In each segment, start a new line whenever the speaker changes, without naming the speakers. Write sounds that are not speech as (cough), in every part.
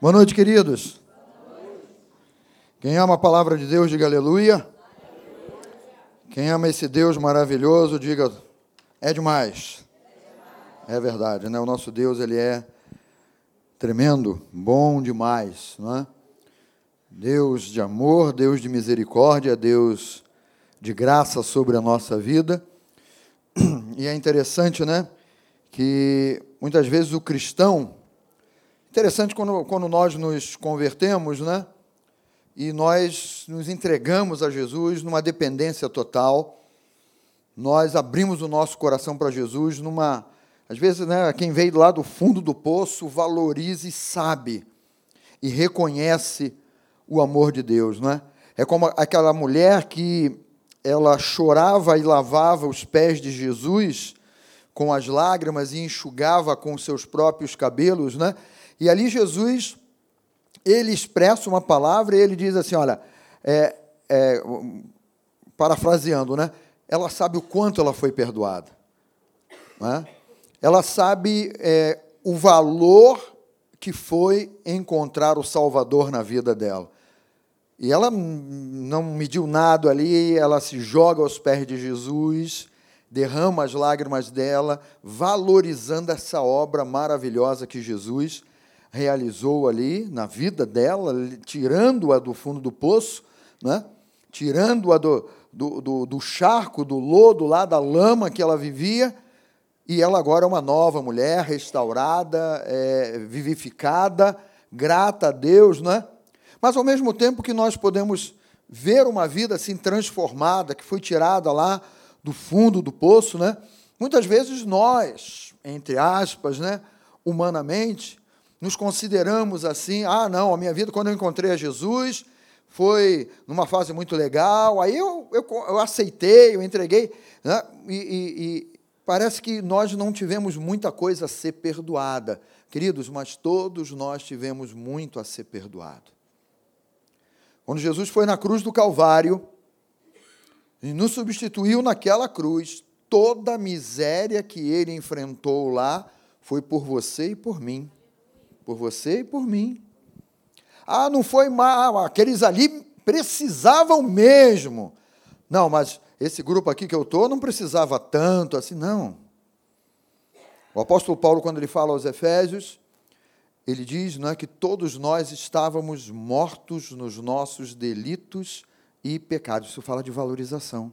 Boa noite, queridos. Quem ama a palavra de Deus, diga aleluia. Quem ama esse Deus maravilhoso, diga é demais. É verdade, né? O nosso Deus, ele é tremendo, bom demais, não é? Deus de amor, Deus de misericórdia, Deus de graça sobre a nossa vida. E é interessante, né, que muitas vezes o cristão, interessante quando, quando nós nos convertemos, né, e nós nos entregamos a Jesus numa dependência total, nós abrimos o nosso coração para Jesus numa, às vezes, né, quem veio lá do fundo do poço valoriza e sabe e reconhece o amor de Deus, não é? É como aquela mulher que ela chorava e lavava os pés de Jesus com as lágrimas e enxugava com seus próprios cabelos, né? E ali Jesus ele expressa uma palavra e ele diz assim, olha, é, é, parafraseando, né? Ela sabe o quanto ela foi perdoada, né? Ela sabe é, o valor que foi encontrar o Salvador na vida dela. E ela não mediu nada ali, ela se joga aos pés de Jesus, derrama as lágrimas dela, valorizando essa obra maravilhosa que Jesus realizou ali na vida dela, tirando-a do fundo do poço, né? tirando-a do, do, do, do charco, do lodo lá, da lama que ela vivia, e ela agora é uma nova mulher, restaurada, é, vivificada, grata a Deus, né? Mas, ao mesmo tempo que nós podemos ver uma vida assim transformada, que foi tirada lá do fundo do poço, né? muitas vezes nós, entre aspas, né, humanamente, nos consideramos assim: ah, não, a minha vida, quando eu encontrei a Jesus, foi numa fase muito legal, aí eu, eu, eu aceitei, eu entreguei, né? e, e, e parece que nós não tivemos muita coisa a ser perdoada. Queridos, mas todos nós tivemos muito a ser perdoado. Quando Jesus foi na cruz do Calvário e nos substituiu naquela cruz, toda a miséria que ele enfrentou lá foi por você e por mim. Por você e por mim. Ah, não foi mal, aqueles ali precisavam mesmo. Não, mas esse grupo aqui que eu estou não precisava tanto assim, não. O apóstolo Paulo, quando ele fala aos Efésios, ele diz não é, que todos nós estávamos mortos nos nossos delitos e pecados. Isso fala de valorização.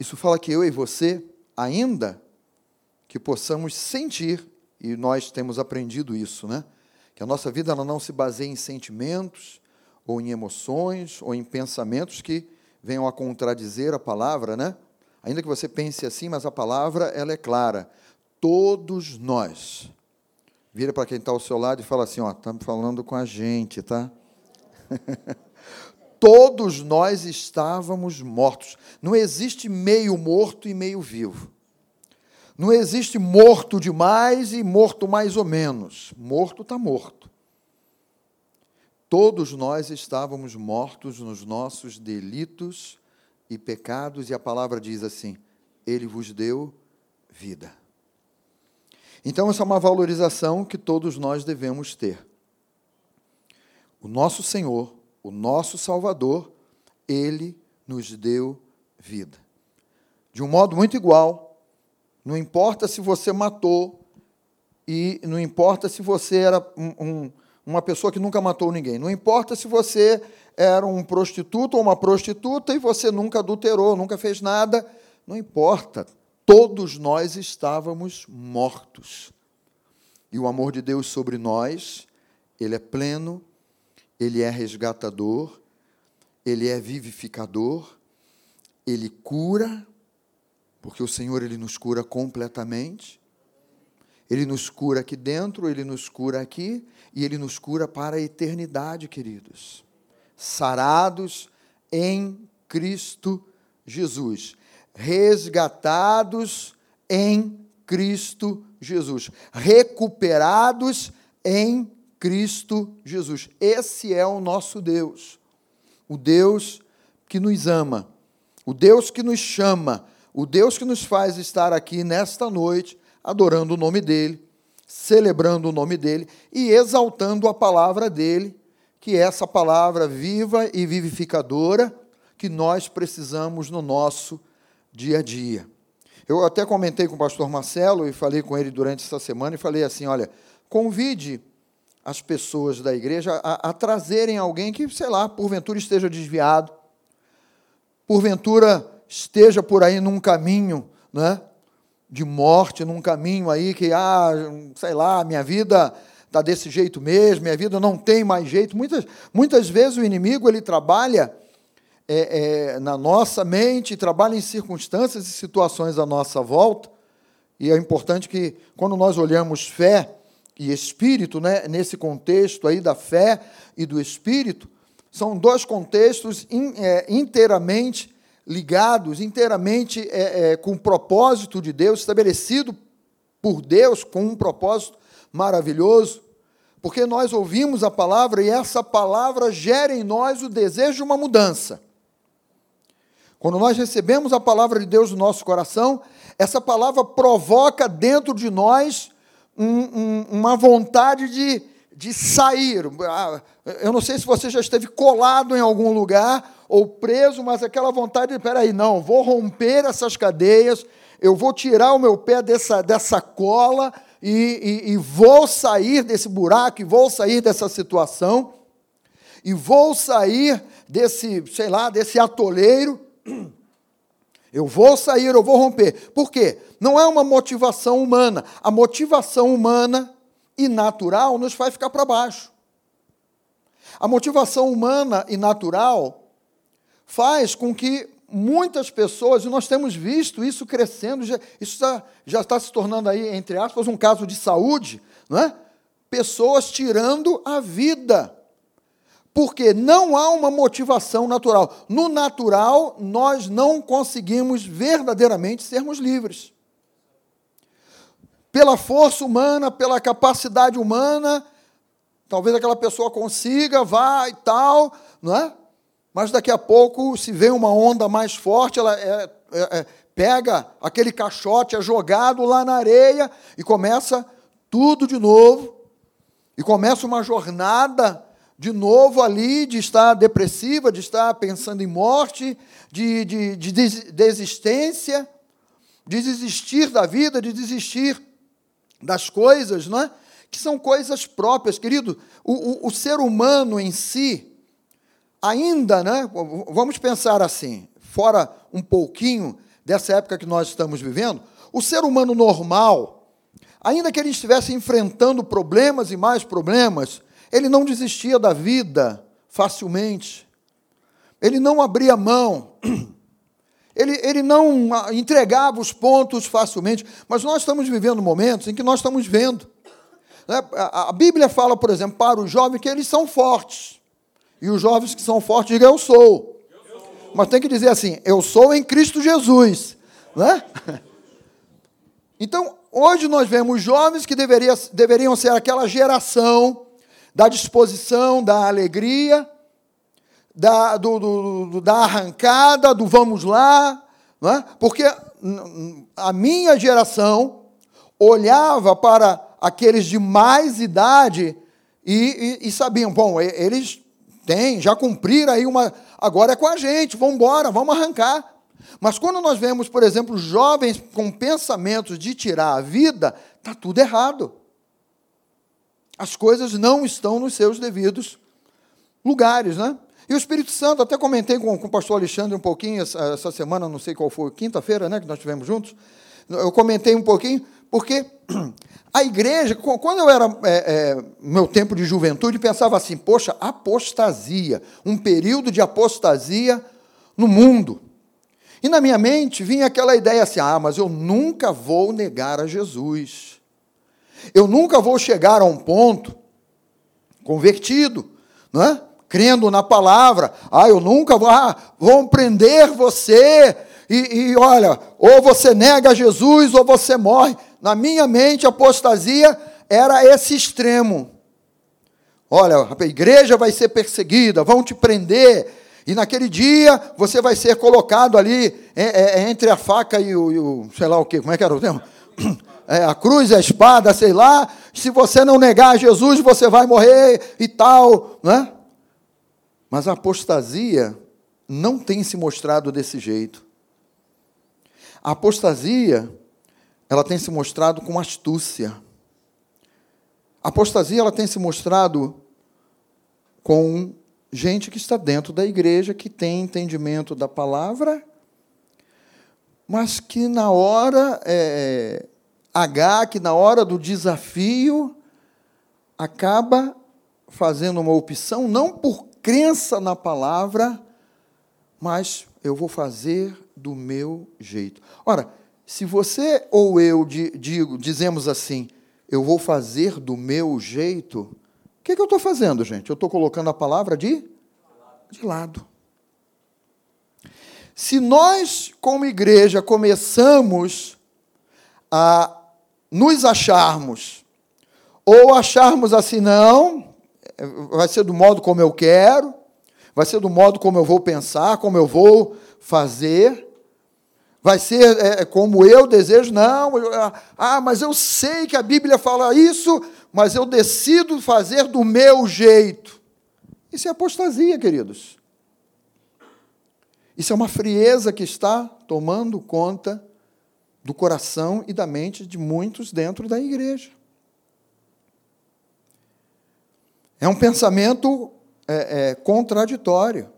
Isso fala que eu e você, ainda que possamos sentir, e nós temos aprendido isso, né? Que a nossa vida ela não se baseia em sentimentos, ou em emoções, ou em pensamentos que venham a contradizer a palavra, né? Ainda que você pense assim, mas a palavra ela é clara. Todos nós Vira para quem está ao seu lado e fala assim: ó, estamos falando com a gente, tá? (laughs) Todos nós estávamos mortos. Não existe meio morto e meio vivo. Não existe morto demais e morto mais ou menos. Morto está morto. Todos nós estávamos mortos nos nossos delitos e pecados, e a palavra diz assim: Ele vos deu vida. Então, essa é uma valorização que todos nós devemos ter. O nosso Senhor, o nosso Salvador, ele nos deu vida. De um modo muito igual, não importa se você matou, e não importa se você era um, um, uma pessoa que nunca matou ninguém, não importa se você era um prostituto ou uma prostituta e você nunca adulterou, nunca fez nada, não importa. Todos nós estávamos mortos. E o amor de Deus sobre nós, ele é pleno, ele é resgatador, ele é vivificador, ele cura, porque o Senhor ele nos cura completamente. Ele nos cura aqui dentro, ele nos cura aqui e ele nos cura para a eternidade, queridos. Sarados em Cristo Jesus resgatados em Cristo Jesus, recuperados em Cristo Jesus. Esse é o nosso Deus, o Deus que nos ama, o Deus que nos chama, o Deus que nos faz estar aqui nesta noite adorando o nome dEle, celebrando o nome dele e exaltando a palavra dele, que é essa palavra viva e vivificadora que nós precisamos no nosso dia a dia. Eu até comentei com o pastor Marcelo e falei com ele durante essa semana e falei assim: olha, convide as pessoas da igreja a, a trazerem alguém que, sei lá, porventura esteja desviado, porventura esteja por aí num caminho né, de morte, num caminho aí que, ah, sei lá, minha vida está desse jeito mesmo, minha vida não tem mais jeito. Muitas, muitas vezes o inimigo ele trabalha é, é, na nossa mente, trabalha em circunstâncias e situações à nossa volta, e é importante que, quando nós olhamos fé e espírito, né, nesse contexto aí da fé e do espírito, são dois contextos in, é, inteiramente ligados, inteiramente é, é, com o propósito de Deus, estabelecido por Deus com um propósito maravilhoso, porque nós ouvimos a palavra e essa palavra gera em nós o desejo de uma mudança. Quando nós recebemos a palavra de Deus no nosso coração, essa palavra provoca dentro de nós um, um, uma vontade de, de sair. Ah, eu não sei se você já esteve colado em algum lugar ou preso, mas aquela vontade de, peraí, não, vou romper essas cadeias, eu vou tirar o meu pé dessa, dessa cola e, e, e vou sair desse buraco, e vou sair dessa situação, e vou sair desse, sei lá, desse atoleiro eu vou sair, eu vou romper. Por quê? Não é uma motivação humana. A motivação humana e natural nos faz ficar para baixo. A motivação humana e natural faz com que muitas pessoas, e nós temos visto isso crescendo, já, isso já, já está se tornando aí, entre aspas, um caso de saúde, não é? pessoas tirando a vida porque não há uma motivação natural. No natural, nós não conseguimos verdadeiramente sermos livres. Pela força humana, pela capacidade humana, talvez aquela pessoa consiga, vá e tal, não é? Mas daqui a pouco, se vem uma onda mais forte, ela é, é, é, pega aquele caixote, é jogado lá na areia e começa tudo de novo. E começa uma jornada de novo ali, de estar depressiva, de estar pensando em morte, de, de, de desistência, de desistir da vida, de desistir das coisas, não é? que são coisas próprias, querido. O, o, o ser humano em si, ainda, né? vamos pensar assim, fora um pouquinho dessa época que nós estamos vivendo, o ser humano normal, ainda que ele estivesse enfrentando problemas e mais problemas, ele não desistia da vida facilmente. Ele não abria mão. (clears throat) Ele, ele não entregava os pontos facilmente. Mas nós estamos vivendo momentos em que nós estamos vendo. Né? A Bíblia fala, por exemplo, para os jovens que eles são fortes. E os jovens que são fortes digam eu sou. Mas tem que dizer assim, eu sou em Cristo Jesus. Né? (laughs) Então, hoje nós vemos jovens que deveria, deveriam ser aquela geração da disposição, da alegria, da, do, do, da arrancada, do vamos lá, não é? porque a minha geração olhava para aqueles de mais idade e, e, e sabiam, bom, eles têm, já cumpriram aí uma. Agora é com a gente, vamos embora, vamos arrancar. Mas quando nós vemos, por exemplo, jovens com pensamentos de tirar a vida, está tudo errado as coisas não estão nos seus devidos lugares, né? E o Espírito Santo, até comentei com, com o pastor Alexandre um pouquinho essa, essa semana, não sei qual foi, quinta-feira, né, que nós tivemos juntos. Eu comentei um pouquinho, porque (clears throat) a igreja, quando eu era é, é, meu tempo de juventude, pensava assim: poxa, apostasia, um período de apostasia no mundo. E na minha mente vinha aquela ideia assim: ah, mas eu nunca vou negar a Jesus. Eu nunca vou chegar a um ponto convertido, não é? Crendo na palavra. Ah, eu nunca vou, ah, vão prender você. E, e olha, ou você nega Jesus ou você morre. Na minha mente, a apostasia era esse extremo. Olha, a igreja vai ser perseguida, vão te prender, e naquele dia você vai ser colocado ali é, é, entre a faca e o, e o sei lá o quê, como é que era o termo? (clears throat) é, a cruz, a espada, sei lá. Se você não negar Jesus, você vai morrer e tal, né? Mas a apostasia não tem se mostrado desse jeito. A apostasia, ela tem se mostrado com astúcia. A apostasia, ela tem se mostrado com gente que está dentro da igreja, que tem entendimento da palavra, mas que na hora é, H, que na hora do desafio, acaba fazendo uma opção, não por crença na palavra, mas eu vou fazer do meu jeito. Ora, se você ou eu digo, dizemos assim, eu vou fazer do meu jeito, o que, que eu estou fazendo, gente? Eu estou colocando a palavra de, de lado. Se nós, como igreja, começamos a nos acharmos, ou acharmos assim, não, vai ser do modo como eu quero, vai ser do modo como eu vou pensar, como eu vou fazer, vai ser é, como eu desejo, não, ah, mas eu sei que a Bíblia fala isso, mas eu decido fazer do meu jeito. Isso é apostasia, queridos. Isso é uma frieza que está tomando conta do coração e da mente de muitos dentro da igreja. É um pensamento é, é, contraditório.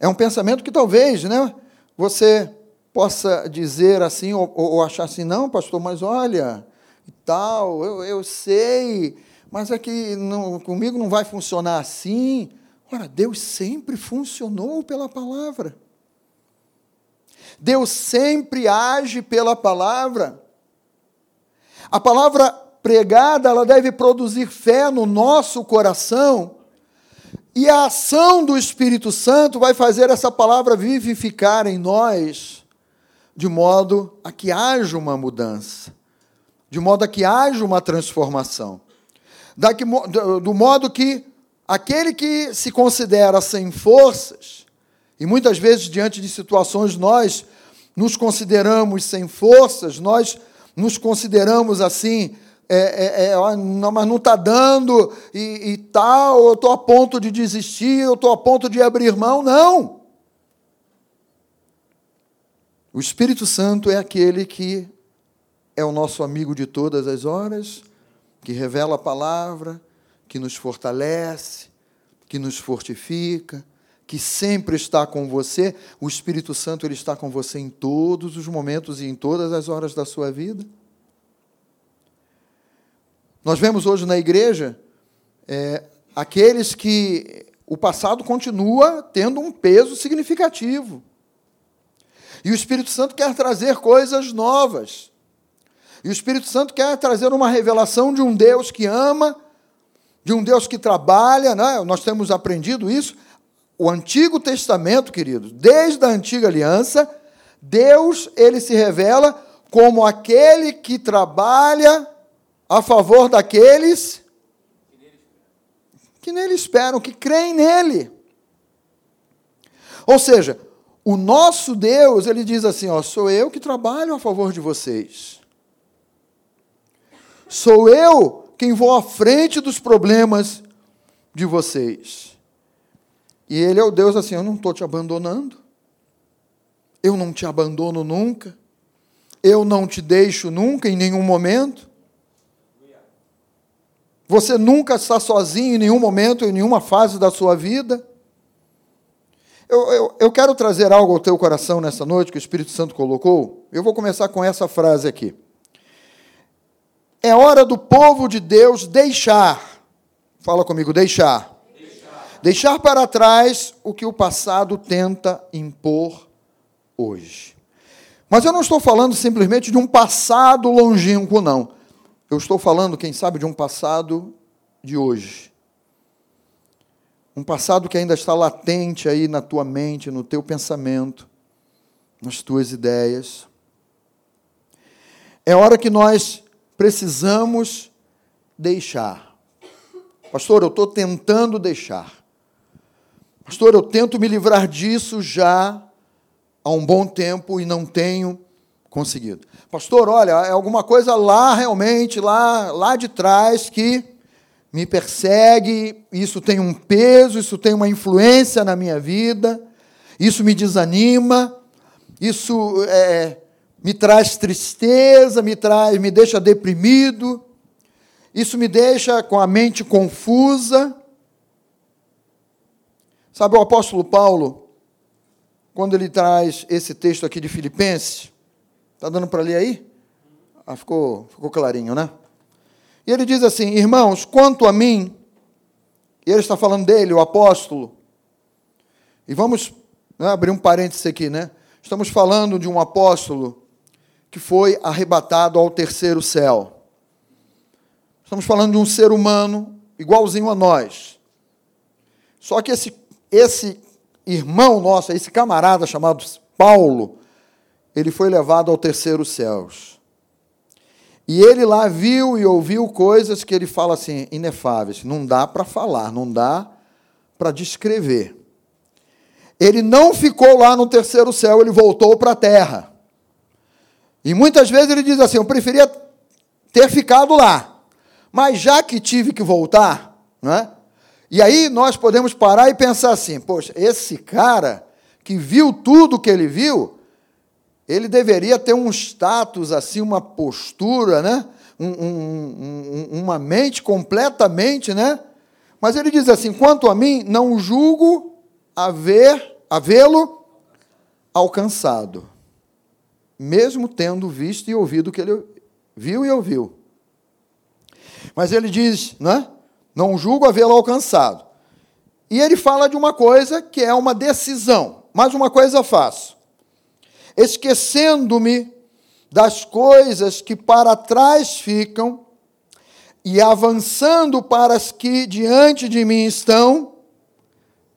É um pensamento que talvez né, você possa dizer assim, ou, ou achar assim, não, pastor, mas olha, tal, eu, eu sei, mas é que não, comigo não vai funcionar assim. Ora, Deus sempre funcionou pela palavra. Deus sempre age pela palavra. A palavra pregada, ela deve produzir fé no nosso coração. E a ação do Espírito Santo vai fazer essa palavra vivificar em nós, de modo a que haja uma mudança, de modo a que haja uma transformação. Do modo que Aquele que se considera sem forças, e muitas vezes diante de situações nós nos consideramos sem forças, nós nos consideramos assim, é, é, é, não, mas não está dando e, e tal, eu estou a ponto de desistir, eu estou a ponto de abrir mão. Não! O Espírito Santo é aquele que é o nosso amigo de todas as horas, que revela a palavra, que nos fortalece, que nos fortifica, que sempre está com você. O Espírito Santo ele está com você em todos os momentos e em todas as horas da sua vida. Nós vemos hoje na igreja é, aqueles que o passado continua tendo um peso significativo. E o Espírito Santo quer trazer coisas novas. E o Espírito Santo quer trazer uma revelação de um Deus que ama de um Deus que trabalha, né? nós temos aprendido isso. O Antigo Testamento, queridos, desde a antiga aliança, Deus ele se revela como aquele que trabalha a favor daqueles que nele esperam, que creem nele. Ou seja, o nosso Deus, ele diz assim, ó, sou eu que trabalho a favor de vocês. Sou eu quem vou à frente dos problemas de vocês. E ele é o Deus assim: eu não estou te abandonando, eu não te abandono nunca, eu não te deixo nunca, em nenhum momento. Você nunca está sozinho em nenhum momento, em nenhuma fase da sua vida. Eu, eu, eu quero trazer algo ao teu coração nessa noite que o Espírito Santo colocou. Eu vou começar com essa frase aqui. É hora do povo de Deus deixar. Fala comigo, deixar. Deixar, deixar para trás o que o passado tenta impor hoje. Mas eu não estou falando simplesmente de um passado longínquo, não. Eu estou falando, quem sabe, de um passado de hoje. Um passado que ainda está latente aí na tua mente, no teu pensamento, nas tuas ideias. É hora que nós precisamos deixar. Pastor, eu estou tentando deixar. Pastor, eu tento me livrar disso já há um bom tempo e não tenho conseguido. Pastor, olha, é alguma coisa lá realmente, lá, lá de trás que me persegue, isso tem um peso, isso tem uma influência na minha vida, isso me desanima, isso é, me traz tristeza, me traz, me deixa deprimido, isso me deixa com a mente confusa. Sabe, o apóstolo Paulo, quando ele traz esse texto aqui de Filipenses, está dando para ler aí? Ah, ficou, ficou clarinho, né? E ele diz assim: Irmãos, quanto a mim, e ele está falando dele, o apóstolo, e vamos né, abrir um parênteses aqui, né? Estamos falando de um apóstolo que foi arrebatado ao terceiro céu. Estamos falando de um ser humano igualzinho a nós. Só que esse, esse irmão nosso, esse camarada chamado Paulo, ele foi levado ao terceiro céus. E ele lá viu e ouviu coisas que ele fala assim, inefáveis. Não dá para falar, não dá para descrever. Ele não ficou lá no terceiro céu, ele voltou para a terra. E muitas vezes ele diz assim: Eu preferia ter ficado lá, mas já que tive que voltar, né? E aí nós podemos parar e pensar assim: Poxa, esse cara que viu tudo que ele viu, ele deveria ter um status, assim, uma postura, né? Um, um, um, uma mente completamente, né? Mas ele diz assim: quanto a mim, não julgo haver, havê-lo alcançado, mesmo tendo visto e ouvido o que ele viu e ouviu. Mas ele diz, né? Não julgo havê-lo alcançado. E ele fala de uma coisa que é uma decisão. Mas uma coisa faço esquecendo-me das coisas que para trás ficam e avançando para as que diante de mim estão.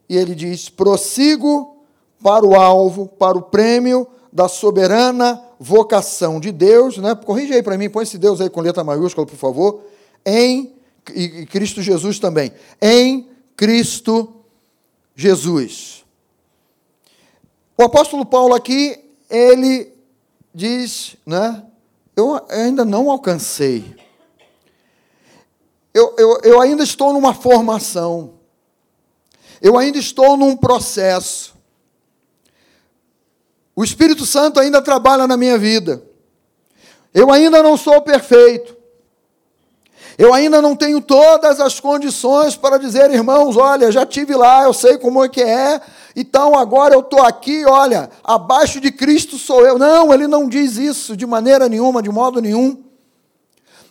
E ele diz: prossigo para o alvo, para o prêmio da soberana vocação de Deus, né? Corrija aí para mim, põe esse Deus aí com letra maiúscula, por favor. Em e Cristo Jesus também. Em Cristo Jesus. O apóstolo Paulo aqui ele diz, né? Eu ainda não alcancei. Eu, eu, eu ainda estou numa formação. Eu ainda estou num processo. O Espírito Santo ainda trabalha na minha vida. Eu ainda não sou perfeito. Eu ainda não tenho todas as condições para dizer, irmãos, olha, já tive lá, eu sei como é que é, então agora eu estou aqui, olha, abaixo de Cristo sou eu. Não, ele não diz isso de maneira nenhuma, de modo nenhum.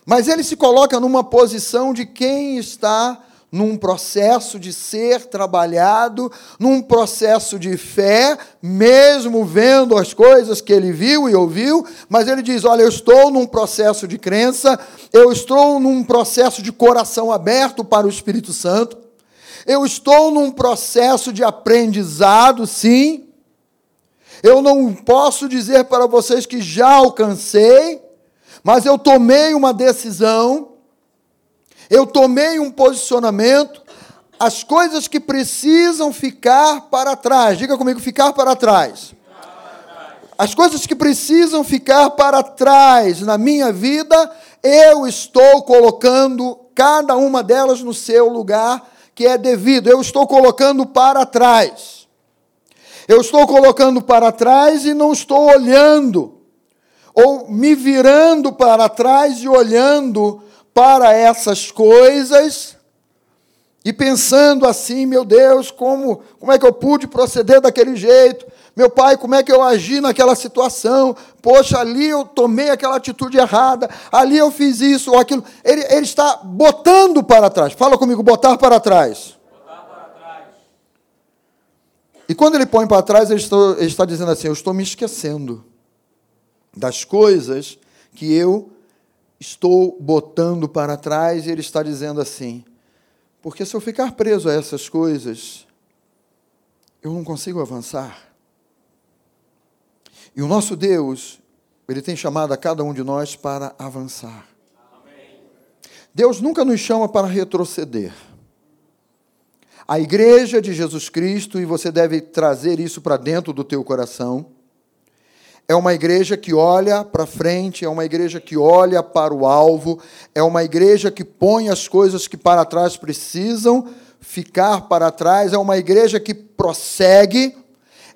Mas ele se coloca numa posição de quem está num processo de ser trabalhado, num processo de fé, mesmo vendo as coisas que ele viu e ouviu, mas ele diz: Olha, eu estou num processo de crença, eu estou num processo de coração aberto para o Espírito Santo, eu estou num processo de aprendizado, sim. Eu não posso dizer para vocês que já alcancei, mas eu tomei uma decisão, eu tomei um posicionamento. As coisas que precisam ficar para trás, diga comigo, ficar para trás. As coisas que precisam ficar para trás na minha vida, eu estou colocando cada uma delas no seu lugar que é devido. Eu estou colocando para trás. Eu estou colocando para trás e não estou olhando, ou me virando para trás e olhando para essas coisas e pensando assim, meu Deus, como, como é que eu pude proceder daquele jeito? Meu pai, como é que eu agi naquela situação? Poxa, ali eu tomei aquela atitude errada, ali eu fiz isso ou aquilo. Ele, ele está botando para trás. Fala comigo, botar para trás. E quando ele põe para trás, ele está, ele está dizendo assim: Eu estou me esquecendo das coisas que eu estou botando para trás, e ele está dizendo assim: Porque se eu ficar preso a essas coisas, eu não consigo avançar. E o nosso Deus, Ele tem chamado a cada um de nós para avançar. Deus nunca nos chama para retroceder. A igreja de Jesus Cristo, e você deve trazer isso para dentro do teu coração, é uma igreja que olha para frente, é uma igreja que olha para o alvo, é uma igreja que põe as coisas que para trás precisam ficar para trás, é uma igreja que prossegue,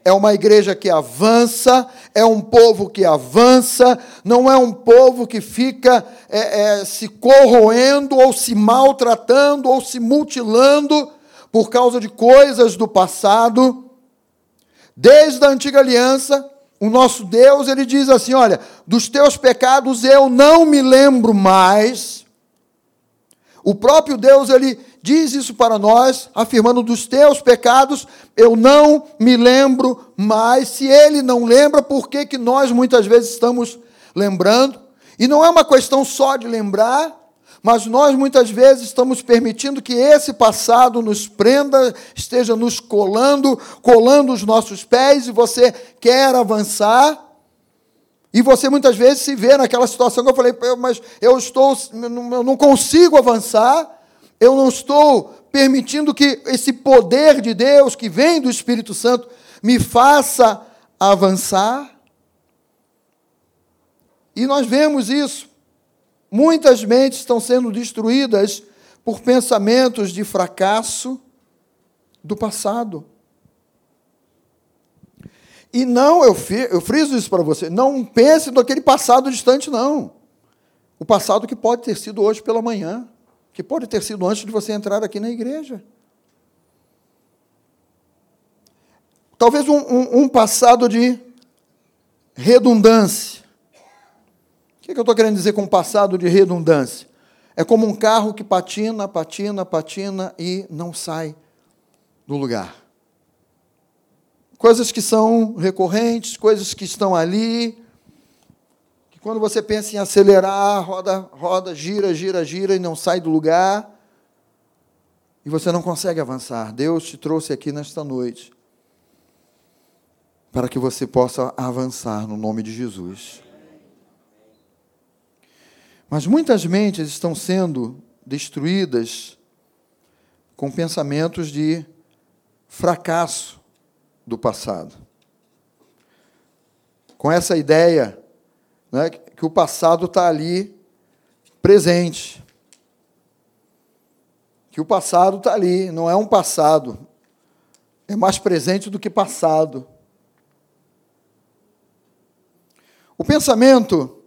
é uma igreja que avança, é um povo que avança, não é um povo que fica é, é, se corroendo, ou se maltratando, ou se mutilando por causa de coisas do passado. Desde a antiga aliança, o nosso Deus, ele diz assim: Olha, dos teus pecados eu não me lembro mais. O próprio Deus, ele diz isso para nós, afirmando: dos teus pecados eu não me lembro mais. Se ele não lembra, por que, que nós muitas vezes estamos lembrando? E não é uma questão só de lembrar, mas nós muitas vezes estamos permitindo que esse passado nos prenda, esteja nos colando, colando os nossos pés, e você quer avançar. E você muitas vezes se vê naquela situação que eu falei, mas eu estou, eu não consigo avançar, eu não estou permitindo que esse poder de Deus que vem do Espírito Santo me faça avançar. E nós vemos isso. Muitas mentes estão sendo destruídas por pensamentos de fracasso do passado. E não, eu, eu friso isso para você, não pense naquele passado distante, não. O passado que pode ter sido hoje pela manhã, que pode ter sido antes de você entrar aqui na igreja. Talvez um, um, um passado de redundância que, que eu estou querendo dizer com passado de redundância? É como um carro que patina, patina, patina e não sai do lugar. Coisas que são recorrentes, coisas que estão ali, que quando você pensa em acelerar, roda, roda, gira, gira, gira e não sai do lugar, e você não consegue avançar. Deus te trouxe aqui nesta noite para que você possa avançar no nome de Jesus. Mas muitas mentes estão sendo destruídas com pensamentos de fracasso do passado. Com essa ideia né, que o passado está ali presente. Que o passado está ali, não é um passado, é mais presente do que passado. O pensamento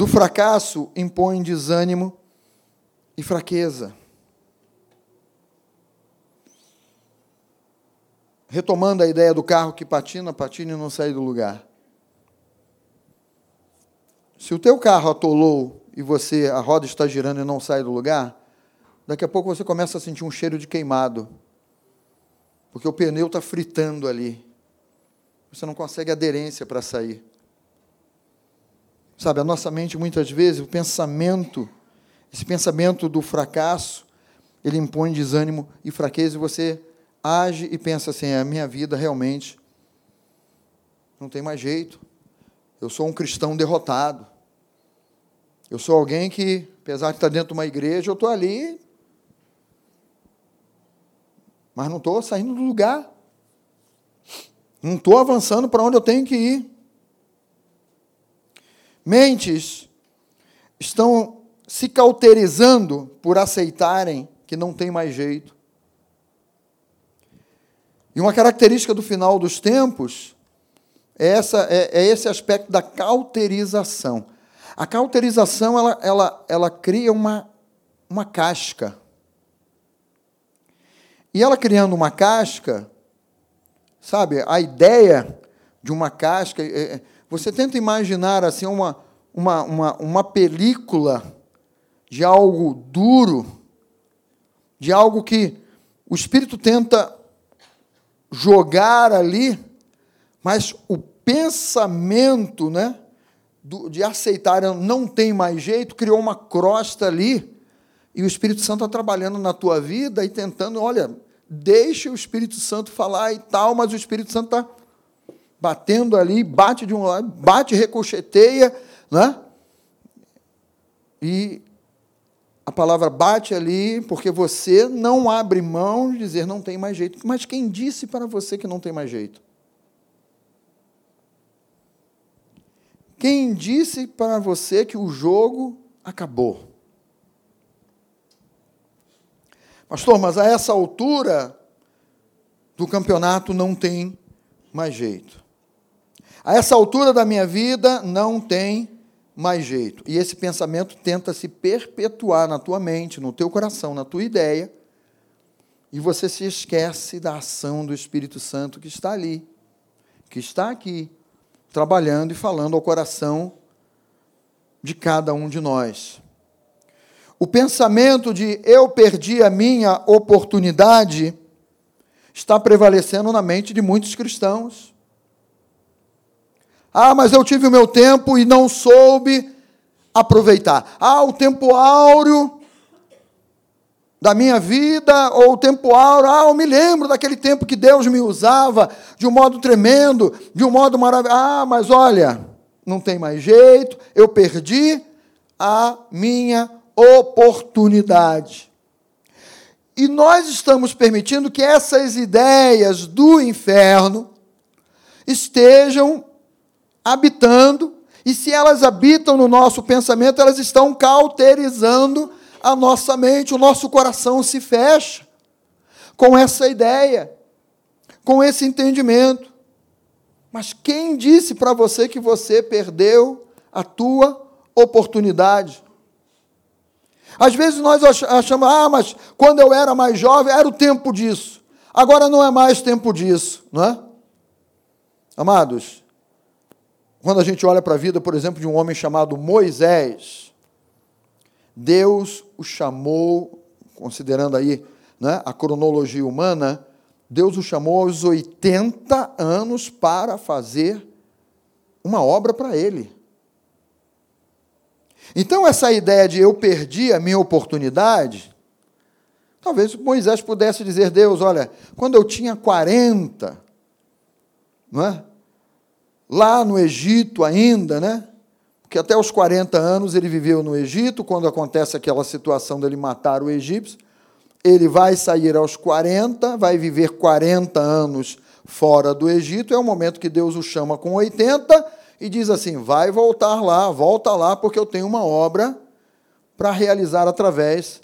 do fracasso impõe desânimo e fraqueza. Retomando a ideia do carro que patina, patina e não sai do lugar. Se o teu carro atolou e você a roda está girando e não sai do lugar, daqui a pouco você começa a sentir um cheiro de queimado. Porque o pneu está fritando ali. Você não consegue aderência para sair. Sabe, a nossa mente, muitas vezes, o pensamento, esse pensamento do fracasso, ele impõe desânimo e fraqueza, e você age e pensa assim: a minha vida realmente não tem mais jeito. Eu sou um cristão derrotado. Eu sou alguém que, apesar de estar dentro de uma igreja, eu estou ali, mas não estou saindo do lugar. Não estou avançando para onde eu tenho que ir. Mentes estão se cauterizando por aceitarem que não tem mais jeito. E uma característica do final dos tempos é, essa, é, é esse aspecto da cauterização. A cauterização ela, ela, ela cria uma, uma casca. E ela criando uma casca, sabe, a ideia de uma casca. É, é você tenta imaginar assim uma, uma, uma, uma película de algo duro, de algo que o Espírito tenta jogar ali, mas o pensamento né, de aceitar não tem mais jeito, criou uma crosta ali, e o Espírito Santo está trabalhando na tua vida e tentando, olha, deixa o Espírito Santo falar e tal, mas o Espírito Santo está batendo ali, bate de um lado, bate, recocheteia, né? E a palavra bate ali porque você não abre mão de dizer não tem mais jeito. Mas quem disse para você que não tem mais jeito? Quem disse para você que o jogo acabou? Pastor, mas a essa altura do campeonato não tem mais jeito. A essa altura da minha vida não tem mais jeito. E esse pensamento tenta se perpetuar na tua mente, no teu coração, na tua ideia, e você se esquece da ação do Espírito Santo que está ali, que está aqui, trabalhando e falando ao coração de cada um de nós. O pensamento de eu perdi a minha oportunidade está prevalecendo na mente de muitos cristãos. Ah, mas eu tive o meu tempo e não soube aproveitar. Ah, o tempo áureo da minha vida, ou o tempo áureo, ah, eu me lembro daquele tempo que Deus me usava de um modo tremendo, de um modo maravilhoso. Ah, mas olha, não tem mais jeito, eu perdi a minha oportunidade. E nós estamos permitindo que essas ideias do inferno estejam habitando, e se elas habitam no nosso pensamento, elas estão cauterizando a nossa mente, o nosso coração se fecha com essa ideia, com esse entendimento. Mas quem disse para você que você perdeu a tua oportunidade? Às vezes nós achamos, ah, mas quando eu era mais jovem era o tempo disso. Agora não é mais tempo disso, não é? Amados, quando a gente olha para a vida, por exemplo, de um homem chamado Moisés, Deus o chamou, considerando aí né, a cronologia humana, Deus o chamou aos 80 anos para fazer uma obra para ele. Então, essa ideia de eu perdi a minha oportunidade, talvez Moisés pudesse dizer: Deus, olha, quando eu tinha 40, não é? Lá no Egito ainda, né? que até os 40 anos ele viveu no Egito, quando acontece aquela situação dele matar o egípcio, ele vai sair aos 40, vai viver 40 anos fora do Egito, é o momento que Deus o chama com 80 e diz assim: vai voltar lá, volta lá, porque eu tenho uma obra para realizar através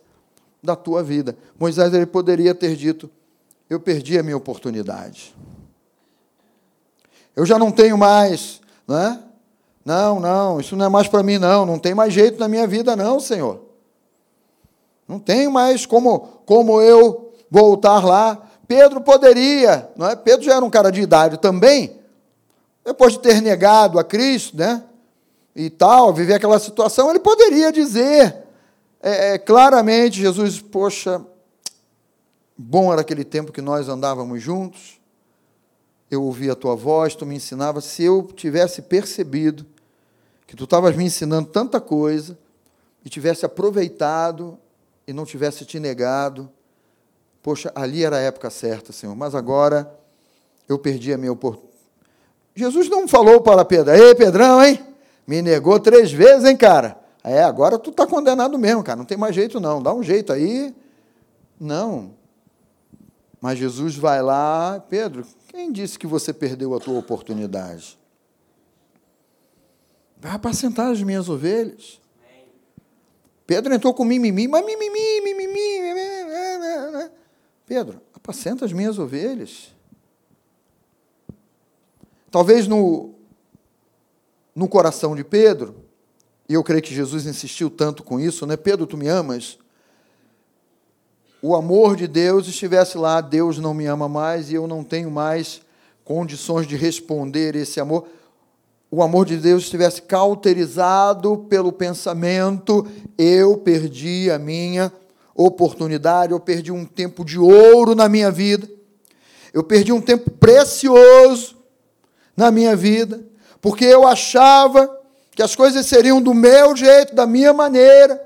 da tua vida. Moisés ele poderia ter dito: eu perdi a minha oportunidade. Eu já não tenho mais, não é? Não, não, isso não é mais para mim, não. Não tem mais jeito na minha vida, não, Senhor. Não tem mais como, como eu voltar lá. Pedro poderia, não é? Pedro já era um cara de idade também, depois de ter negado a Cristo, né? E tal, viver aquela situação, ele poderia dizer é, é, claramente: Jesus, poxa, bom era aquele tempo que nós andávamos juntos, eu ouvia a tua voz, tu me ensinava. Se eu tivesse percebido que tu estavas me ensinando tanta coisa e tivesse aproveitado e não tivesse te negado. Poxa, ali era a época certa, Senhor, mas agora eu perdi a minha oportunidade. Jesus não falou para Pedro, ei, Pedrão, hein? Me negou três vezes, hein, cara? É, agora tu está condenado mesmo, cara, não tem mais jeito não, dá um jeito aí. Não. Mas Jesus vai lá, Pedro, quem disse que você perdeu a tua oportunidade? Vai apacentar as minhas ovelhas. Pedro entrou com mimimi, mas mimimi, mimimi, mimimi. Pedro, apacenta as minhas ovelhas. Talvez no, no coração de Pedro, e eu creio que Jesus insistiu tanto com isso, né? Pedro, tu me amas? O amor de Deus estivesse lá, Deus não me ama mais e eu não tenho mais condições de responder esse amor o amor de Deus estivesse cauterizado pelo pensamento, eu perdi a minha oportunidade, eu perdi um tempo de ouro na minha vida, eu perdi um tempo precioso na minha vida, porque eu achava que as coisas seriam do meu jeito, da minha maneira.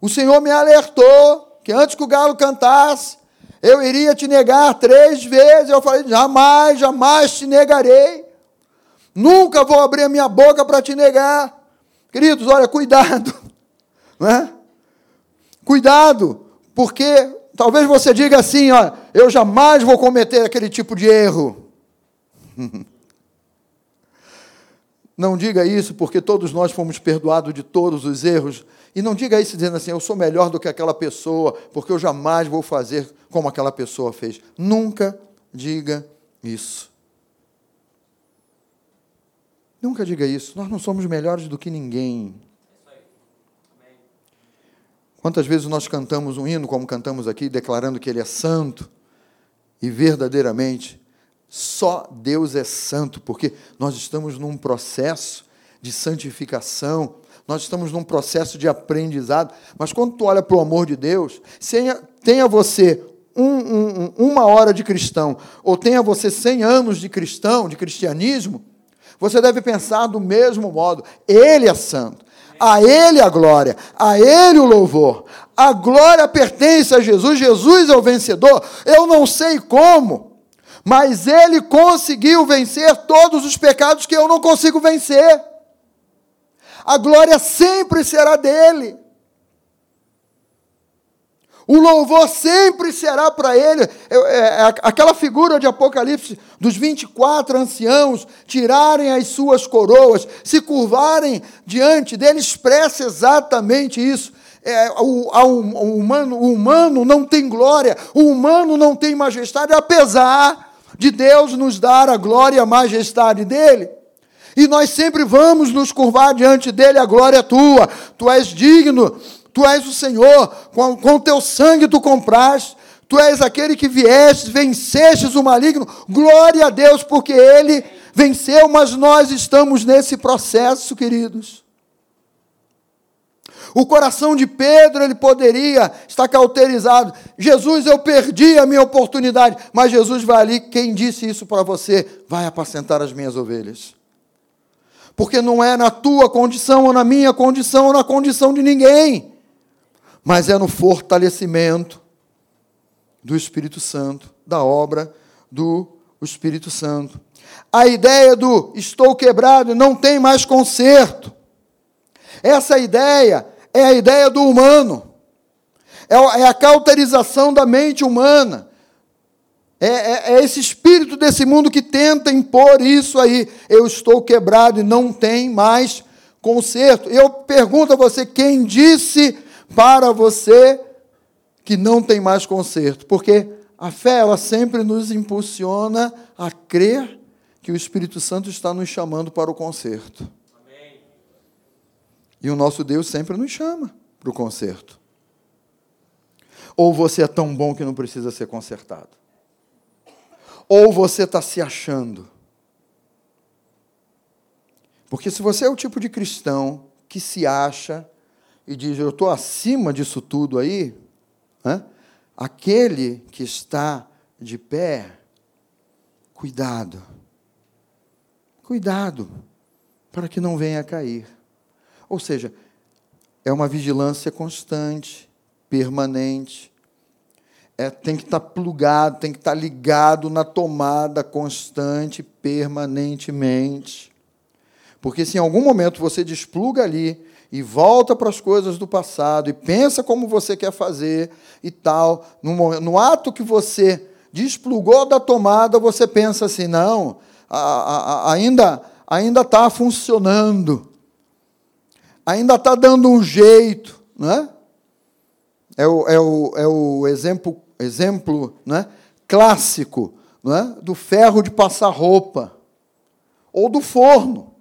O Senhor me alertou que antes que o galo cantasse, eu iria te negar três vezes. Eu falei: jamais, jamais te negarei. Nunca vou abrir a minha boca para te negar. Queridos, olha, cuidado. (laughs) Né? Cuidado, porque talvez você diga assim, ó, eu jamais vou cometer aquele tipo de erro. (laughs) Não diga isso porque todos nós fomos perdoados de todos os erros. E não diga isso dizendo assim, eu sou melhor do que aquela pessoa, porque eu jamais vou fazer como aquela pessoa fez. Nunca diga isso. Nunca diga isso. Nós não somos melhores do que ninguém. Quantas vezes nós cantamos um hino, como cantamos aqui, declarando que Ele é santo, e verdadeiramente só Deus é santo, porque nós estamos num processo de santificação, nós estamos num processo de aprendizado, mas quando tu olha para o amor de Deus, tenha você um, um, uma hora de cristão, ou tenha você cem anos de cristão, de cristianismo, você deve pensar do mesmo modo, Ele é santo, a Ele a glória, a Ele o louvor, a glória pertence a Jesus, Jesus é o vencedor, eu não sei como, mas Ele conseguiu vencer todos os pecados que eu não consigo vencer a glória sempre será dele. O louvor sempre será para ele. É, é, aquela figura de Apocalipse dos 24 anciãos tirarem as suas coroas, se curvarem diante dele, expressa exatamente isso. É, o, o, humano, o humano não tem glória, o humano não tem majestade, apesar de Deus nos dar a glória e a majestade dele. E nós sempre vamos nos curvar diante dele, a glória é tua, tu és digno, tu és o Senhor, com o teu sangue tu compraste, tu és aquele que vieste, vencestes o maligno, glória a Deus, porque ele venceu, mas nós estamos nesse processo, queridos. O coração de Pedro, ele poderia estar cauterizado. Jesus, eu perdi a minha oportunidade. Mas Jesus vai ali, quem disse isso para você? Vai apacentar as minhas ovelhas porque não é na tua condição, ou na minha condição, ou na condição de ninguém, mas é no fortalecimento do Espírito Santo, da obra do Espírito Santo. A ideia do estou quebrado, não tem mais conserto. Essa ideia é a ideia do humano, é, é a cauterização da mente humana. É, é, é, esse espírito desse mundo que tenta impor isso aí. Eu estou quebrado e não tem mais conserto. Eu pergunto a você: quem disse para você que não tem mais conserto? Porque a fé, ela sempre nos impulsiona a crer que o Espírito Santo está nos chamando para o conserto. E o nosso Deus sempre nos chama para o conserto. Ou você é tão bom que não precisa ser consertado? Ou você está se achando? Porque se você é o tipo de cristão que se acha e diz, eu estou acima disso tudo aí, né? aquele que está de pé, cuidado. Cuidado, para que não venha a cair. Ou seja, é uma vigilância constante, permanente, é, tem que estar tá plugado, tem que estar tá ligado na tomada constante, permanentemente. Porque se em algum momento você despluga ali e volta para as coisas do passado e pensa como você quer fazer e tal, no, no ato que você desplugou da tomada, você pensa assim, não, a, a, a, ainda ainda está funcionando, ainda está dando um jeito, né? É o, é o, é o exemplo exemplo né, clássico né, do ferro de passar roupa, ou do forno,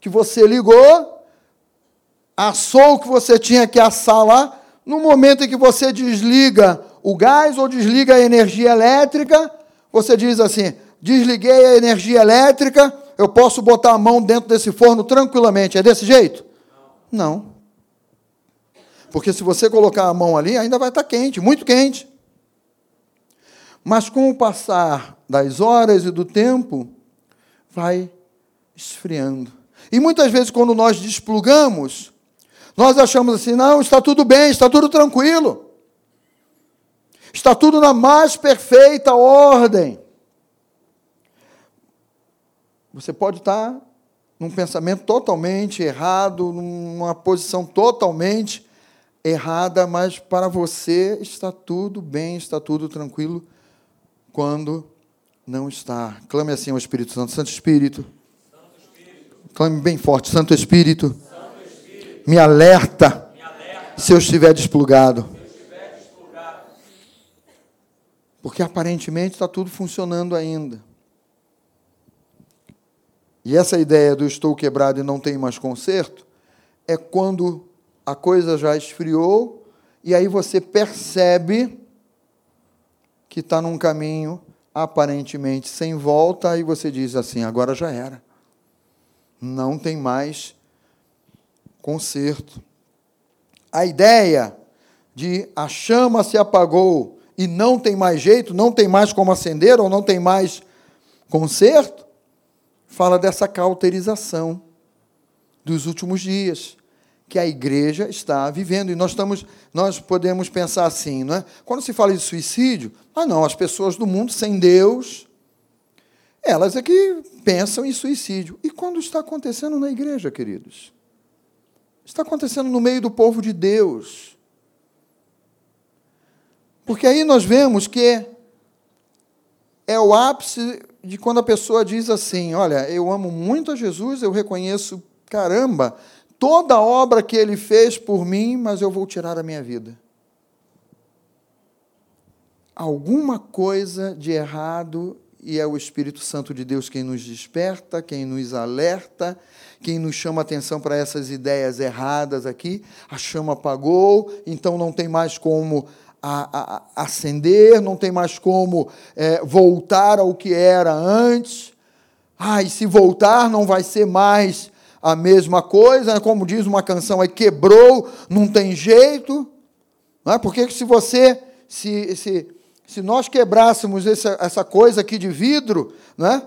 que você ligou, assou o que você tinha que assar lá, no momento em que você desliga o gás ou desliga a energia elétrica, você diz assim: desliguei a energia elétrica, eu posso botar a mão dentro desse forno tranquilamente. É desse jeito? Não. Porque se você colocar a mão ali, ainda vai estar quente, muito quente. Mas com o passar das horas e do tempo, vai esfriando. E muitas vezes, quando nós desplugamos, nós achamos assim: não, está tudo bem, está tudo tranquilo. Está tudo na mais perfeita ordem. Você pode estar num pensamento totalmente errado, numa posição totalmente errada, mas para você está tudo bem, está tudo tranquilo quando não está. Clame assim ao Espírito Santo: Santo Espírito, Clame bem forte, Santo Espírito, Santo Espírito me, alerta, me alerta se eu estiver desplugado. Porque aparentemente está tudo funcionando ainda. E essa ideia do estou quebrado e não tem mais conserto é quando a coisa já esfriou e aí você percebe que está num caminho aparentemente sem volta e você diz assim: agora já era. Não tem mais conserto. A ideia de a chama se apagou e não tem mais jeito, não tem mais como acender ou não tem mais conserto, fala dessa cauterização dos últimos dias que a igreja está vivendo. E nós estamos, nós podemos pensar assim, não é? Quando se fala de suicídio, ah não, as pessoas do mundo sem Deus, elas é que pensam em suicídio. E quando está acontecendo na igreja, queridos? Está acontecendo no meio do povo de Deus. Porque aí nós vemos que é o ápice de quando a pessoa diz assim: Olha, eu amo muito a Jesus, eu reconheço, caramba, toda a obra que ele fez por mim, mas eu vou tirar a minha vida. Alguma coisa de errado, e é o Espírito Santo de Deus quem nos desperta, quem nos alerta, quem nos chama atenção para essas ideias erradas aqui. A chama apagou, então não tem mais como a, a, acender, não tem mais como é, voltar ao que era antes. Ah, e se voltar não vai ser mais a mesma coisa, como diz uma canção aí, quebrou, não tem jeito. Não é? Porque se você, se, se, se nós quebrássemos essa, essa coisa aqui de vidro, né?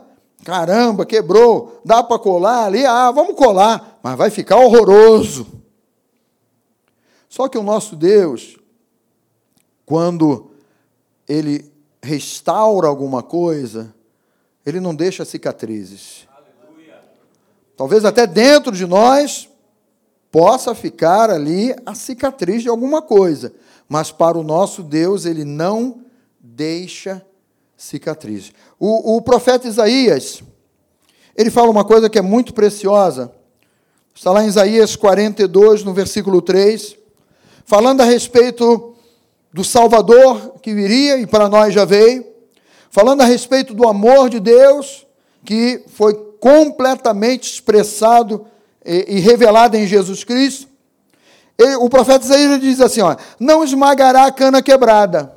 caramba, quebrou, dá para colar ali, ah, vamos colar, mas vai ficar horroroso. Só que o nosso Deus, quando ele restaura alguma coisa, ele não deixa cicatrizes. Aleluia. Talvez até dentro de nós possa ficar ali a cicatriz de alguma coisa, mas para o nosso Deus ele não deixa cicatriz. O, o profeta Isaías, ele fala uma coisa que é muito preciosa. Está lá em Isaías 42, no versículo 3, falando a respeito do Salvador que viria e para nós já veio, falando a respeito do amor de Deus que foi completamente expressado e, revelado em Jesus Cristo. o profeta Isaías diz assim: ó, não esmagará a cana quebrada.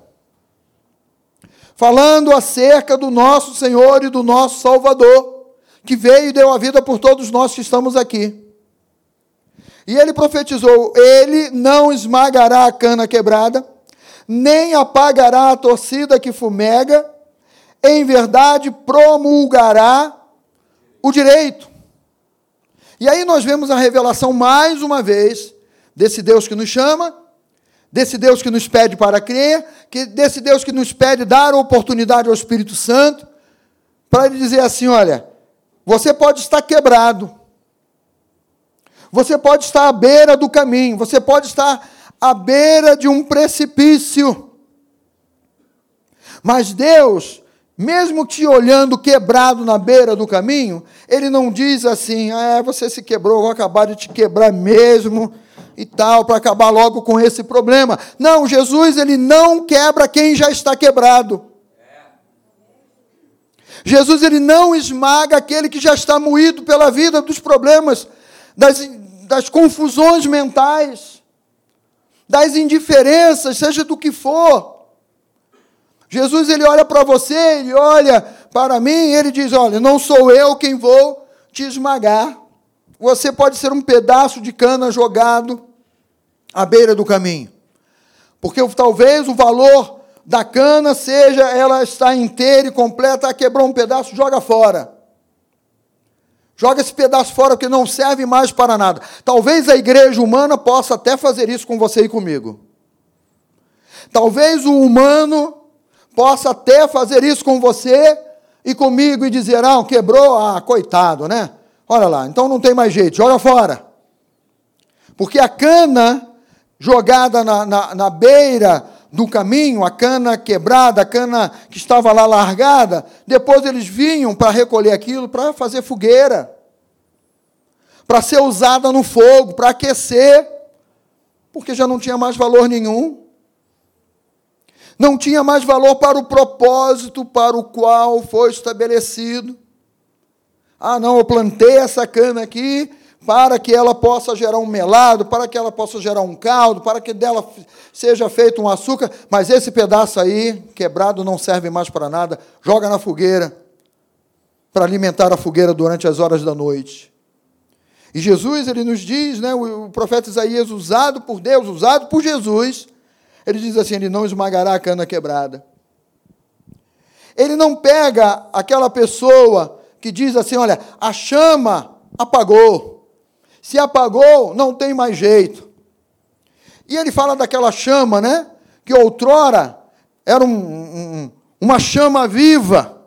Falando acerca do nosso Senhor e do nosso Salvador, que veio e deu a vida por todos nós que estamos aqui. E ele profetizou: Ele não esmagará a cana quebrada, nem apagará a torcida que fumega, em verdade promulgará o direito. E aí nós vemos a revelação mais uma vez desse Deus que nos chama, desse Deus que nos pede para crer, que desse Deus que nos pede dar oportunidade ao Espírito Santo, para ele dizer assim: olha, você pode estar quebrado, você pode estar à beira do caminho, você pode estar à beira de um precipício. Mas Deus, mesmo te olhando quebrado na beira do caminho, Ele não diz assim: ah, você se quebrou, vou acabar de te quebrar mesmo e tal, para acabar logo com esse problema. Não, Jesus, Ele não quebra quem já está quebrado. Jesus, Ele não esmaga aquele que já está moído pela vida dos problemas, das, das confusões mentais das indiferenças, seja do que for. Jesus ele olha para você, ele olha para mim, ele diz: Olha, não sou eu quem vou te esmagar. Você pode ser um pedaço de cana jogado à beira do caminho. Porque talvez o valor da cana seja ela está inteira e completa, quebrou um pedaço, joga fora. Joga esse pedaço fora que não serve mais para nada. Talvez a igreja humana possa até fazer isso com você e comigo. Talvez o humano possa até fazer isso com você e comigo e dizer: ah, quebrou, ah, coitado, né? Olha lá, então não tem mais jeito, joga fora. Porque a cana jogada na, na, na beira do caminho, a cana quebrada, a cana que estava lá largada, depois eles vinham para recolher aquilo para fazer fogueira. para ser usada no fogo, para aquecer, porque já não tinha mais valor nenhum. Não tinha mais valor para o propósito para o qual foi estabelecido. Ah, não, eu plantei essa cana aqui para que ela possa gerar um melado, para que ela possa gerar um caldo, para que dela seja feito um açúcar, mas esse pedaço aí, quebrado, não serve mais para nada. Joga na fogueira, para alimentar a fogueira durante as horas da noite. E Jesus, ele nos diz, né, o profeta Isaías, usado por Deus, usado por Jesus, ele diz assim: ele não esmagará a cana quebrada. Ele não pega aquela pessoa que diz assim: olha, a chama apagou. Se apagou, não tem mais jeito. E ele fala daquela chama, né? Que outrora era um, um, uma chama viva.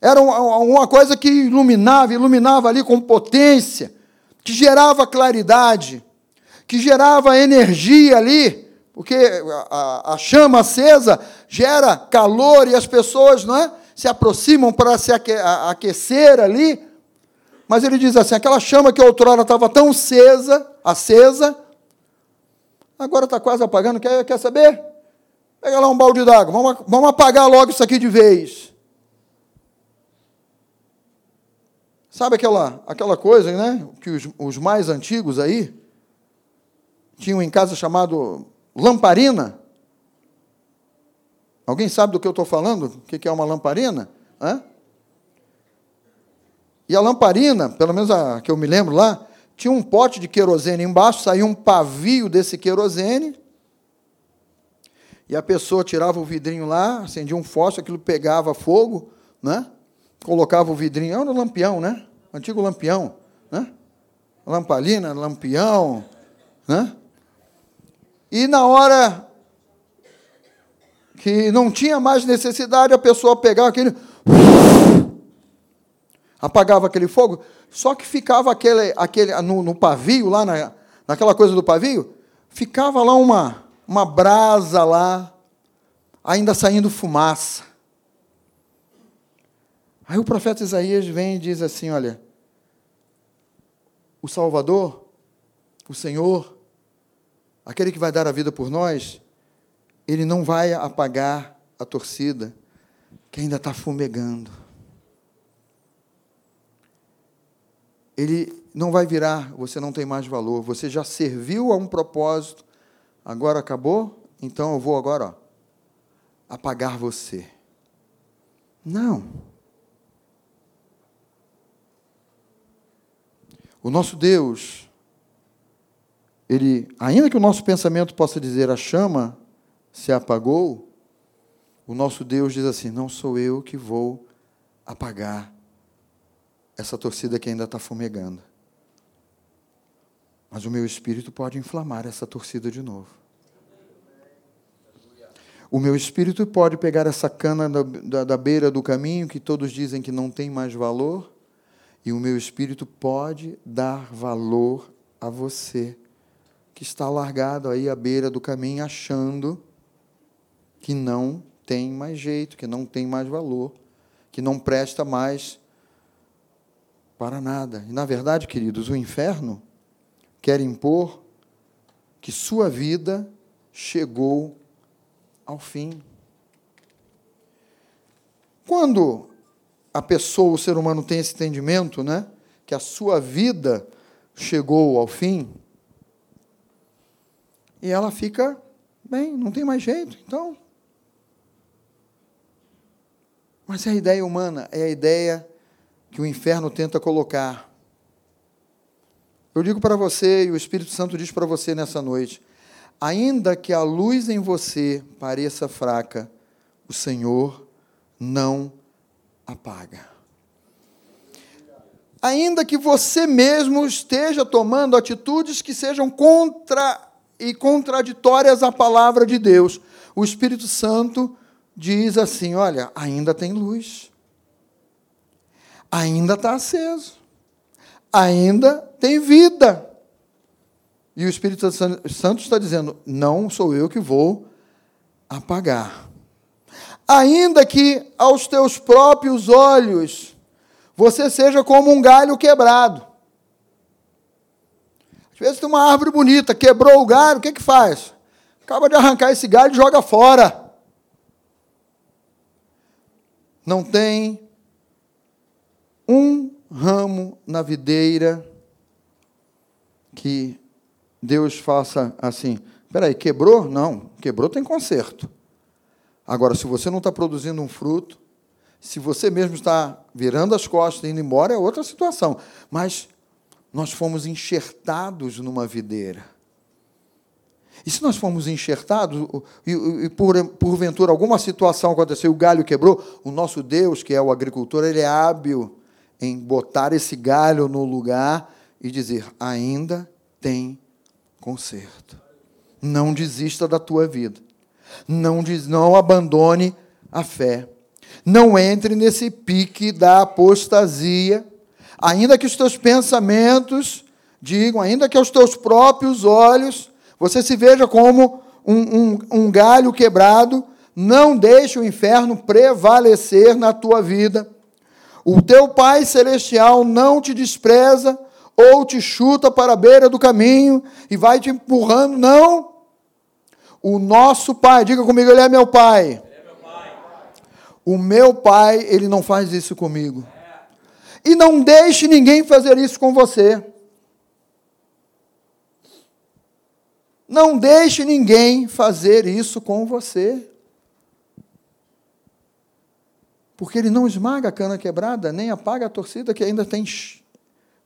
Era uma coisa que iluminava, iluminava ali com potência, que gerava claridade, que gerava energia ali porque a, a, chama acesa gera calor e as pessoas não é, se aproximam para se aquecer ali. Mas ele diz assim: aquela chama que outrora estava tão acesa, acesa, agora está quase apagando. Quer, quer saber? Pega lá um balde d'água, vamos, vamos apagar logo isso aqui de vez. Sabe aquela, aquela coisa né, que os, os mais antigos aí tinham em casa chamado Lamparina. Alguém sabe do que eu estou falando? O que é uma lamparina? Hã? E a lamparina, pelo menos a que eu me lembro lá, tinha um pote de querosene embaixo, saía um pavio desse querosene, e a pessoa tirava o vidrinho lá, acendia um fósforo, aquilo pegava fogo, né? colocava o vidrinho, era um lampião, né? Antigo lampião, né? Lamparina, lampião, né? E na hora que não tinha mais necessidade, a pessoa pegava aquele. Apagava aquele fogo, só que ficava aquele, aquele no, no pavio, lá na, naquela coisa do pavio, ficava lá uma, uma brasa lá, ainda saindo fumaça. Aí o profeta Isaías vem e diz assim: Olha, o Salvador, o Senhor, aquele que vai dar a vida por nós, ele não vai apagar a torcida que ainda está fumegando. Ele não vai virar, você não tem mais valor, você já serviu a um propósito, agora acabou, então eu vou agora ó, apagar você. Não. O nosso Deus, ele, ainda que o nosso pensamento possa dizer a chama se apagou, o nosso Deus diz assim: não sou eu que vou apagar essa torcida que ainda está fumegando. Mas o meu espírito pode inflamar essa torcida de novo. O meu espírito pode pegar essa cana da, da, da, beira do caminho, que todos dizem que não tem mais valor, e o meu espírito pode dar valor a você que está largado aí à beira do caminho, achando que não tem mais jeito, que não tem mais valor, que não presta mais para nada. E, na verdade, queridos, o inferno quer impor que sua vida chegou ao fim. Quando a pessoa, o ser humano, tem esse entendimento, né, que a sua vida chegou ao fim, e ela fica, bem, não tem mais jeito, então. Mas é a ideia humana, é a ideia que o inferno tenta colocar. Eu digo para você, e o Espírito Santo diz para você nessa noite: ainda que a luz em você pareça fraca, o Senhor não apaga. Ainda que você mesmo esteja tomando atitudes que sejam contra e contraditórias à palavra de Deus. O Espírito Santo diz assim: olha, ainda tem luz, ainda está aceso, ainda tem vida. E o Espírito Santo está dizendo: não sou eu que vou apagar. Ainda que aos teus próprios olhos você seja como um galho quebrado. Às vezes tem uma árvore bonita, quebrou o galho, o que, que faz? Acaba de arrancar esse galho e joga fora. Não tem um ramo na videira que Deus faça assim. Peraí, quebrou? Não, quebrou tem conserto. Agora, se você não está produzindo um fruto, se você mesmo está virando as costas e indo embora, é outra situação. Mas nós fomos enxertados numa videira. E se nós fomos enxertados, e, e por, porventura alguma situação aconteceu, o galho quebrou, o nosso Deus, que é o agricultor, ele é hábil em botar esse galho no lugar e dizer: ainda tem conserto. Não desista da tua vida. Não, diz, não abandone a fé. Não entre nesse pique da apostasia, ainda que os teus pensamentos digam, ainda que aos teus próprios olhos você se veja como um, um, um galho quebrado, não deixe o inferno prevalecer na tua vida. O teu Pai Celestial não te despreza ou te chuta para a beira do caminho e vai te empurrando, não. O nosso Pai, diga comigo, Ele é meu Pai. É meu pai. O meu Pai, Ele não faz isso comigo. E não deixe ninguém fazer isso com você. Não deixe ninguém fazer isso com você. Porque ele não esmaga a cana quebrada, nem apaga a torcida que ainda tem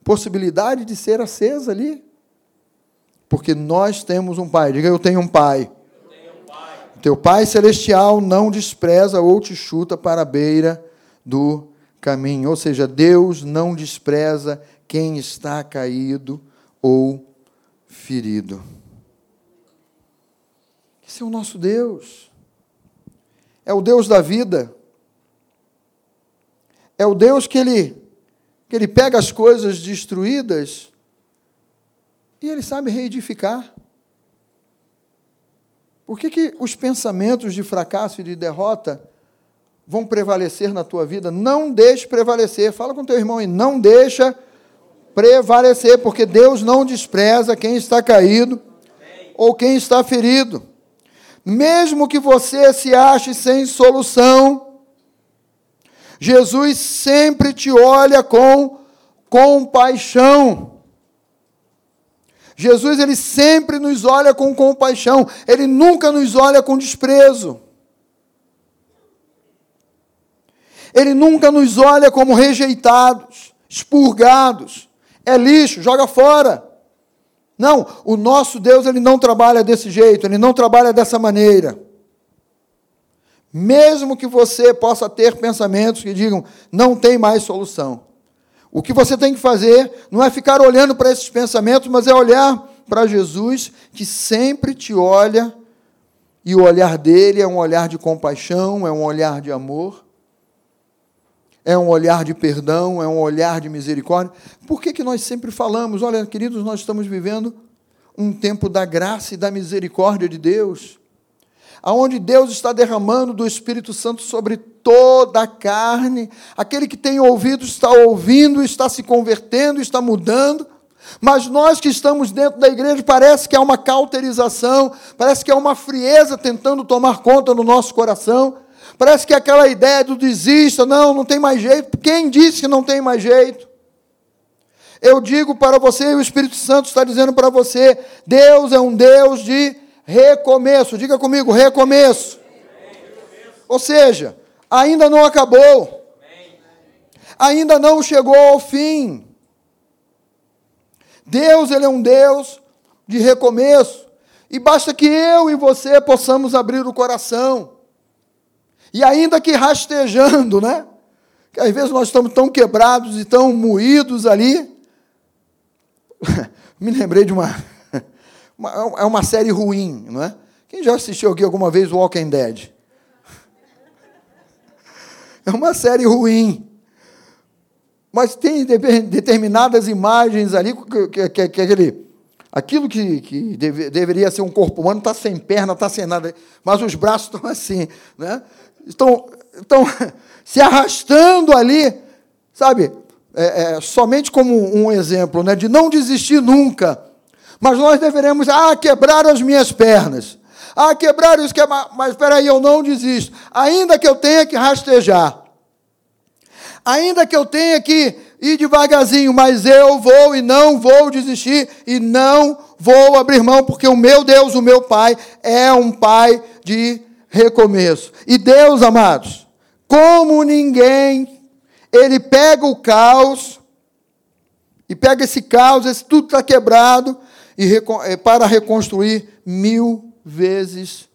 possibilidade de ser acesa ali. Porque nós temos um pai. Diga, eu tenho um pai. Teu Pai Celestial não despreza ou te chuta para a beira do caminho. Ou seja, Deus não despreza quem está caído ou ferido. Esse é o nosso Deus. É o Deus da vida. É o Deus que ele, que ele pega as coisas destruídas e ele sabe reedificar. Por que, que os pensamentos de fracasso e de derrota vão prevalecer na tua vida? Não deixe prevalecer. Fala com teu irmão e não deixa prevalecer, porque Deus não despreza quem está caído ou quem está ferido. Mesmo que você se ache sem solução, Jesus sempre te olha com compaixão. Jesus ele sempre nos olha com compaixão, ele nunca nos olha com desprezo. Ele nunca nos olha como rejeitados, expurgados. É lixo, joga fora. Não, o nosso Deus ele não trabalha desse jeito, ele não trabalha dessa maneira. Mesmo que você possa ter pensamentos que digam não tem mais solução. O que você tem que fazer não é ficar olhando para esses pensamentos, mas é olhar para Jesus, que sempre te olha, e o olhar dele é um olhar de compaixão, é um olhar de amor, é um olhar de perdão, é um olhar de misericórdia. Por que, que nós sempre falamos, olha, queridos, nós estamos vivendo um tempo da graça e da misericórdia de Deus aonde Deus está derramando do Espírito Santo sobre toda a carne. Aquele que tem ouvido está ouvindo, está se convertendo, está mudando. Mas nós que estamos dentro da igreja, parece que há uma cauterização, parece que há uma frieza tentando tomar conta no nosso coração. Parece que é aquela ideia do desista, não, não tem mais jeito. Quem disse que não tem mais jeito? Eu digo para você, e o Espírito Santo está dizendo para você: Deus é um Deus de recomeço. Diga comigo, recomeço. Ou seja, ainda não acabou. Ainda não chegou ao fim. Deus, ele é um Deus de recomeço. E basta que eu e você possamos abrir o coração. E ainda que rastejando, né? Que às vezes nós estamos tão quebrados e tão moídos ali. (laughs) Me lembrei de uma é uma série ruim, não é? Quem já assistiu aqui alguma vez Walking Dead? (laughs) É uma série ruim. Mas tem determinadas imagens ali que, que, que aquele, aquilo que, que deve, deveria ser um corpo humano está sem perna, está sem nada, mas os braços (laughs) estão assim, né? estão, estão (laughs) se arrastando ali, sabe? É, é, somente como um exemplo, né? de não desistir nunca Mas nós deveremos, ah, quebrar as minhas pernas. Ah, quebrar isso, quebrar. Mas espera aí, eu não desisto. Ainda que eu tenha que rastejar. Ainda que eu tenha que ir devagarzinho, mas eu vou e não vou desistir e não vou abrir mão, porque o meu Deus, o meu Pai, é um Pai de recomeço. E Deus, amados, como ninguém, Ele pega o caos, e pega esse caos, esse tudo está quebrado, e eh, para reconstruir mil vezes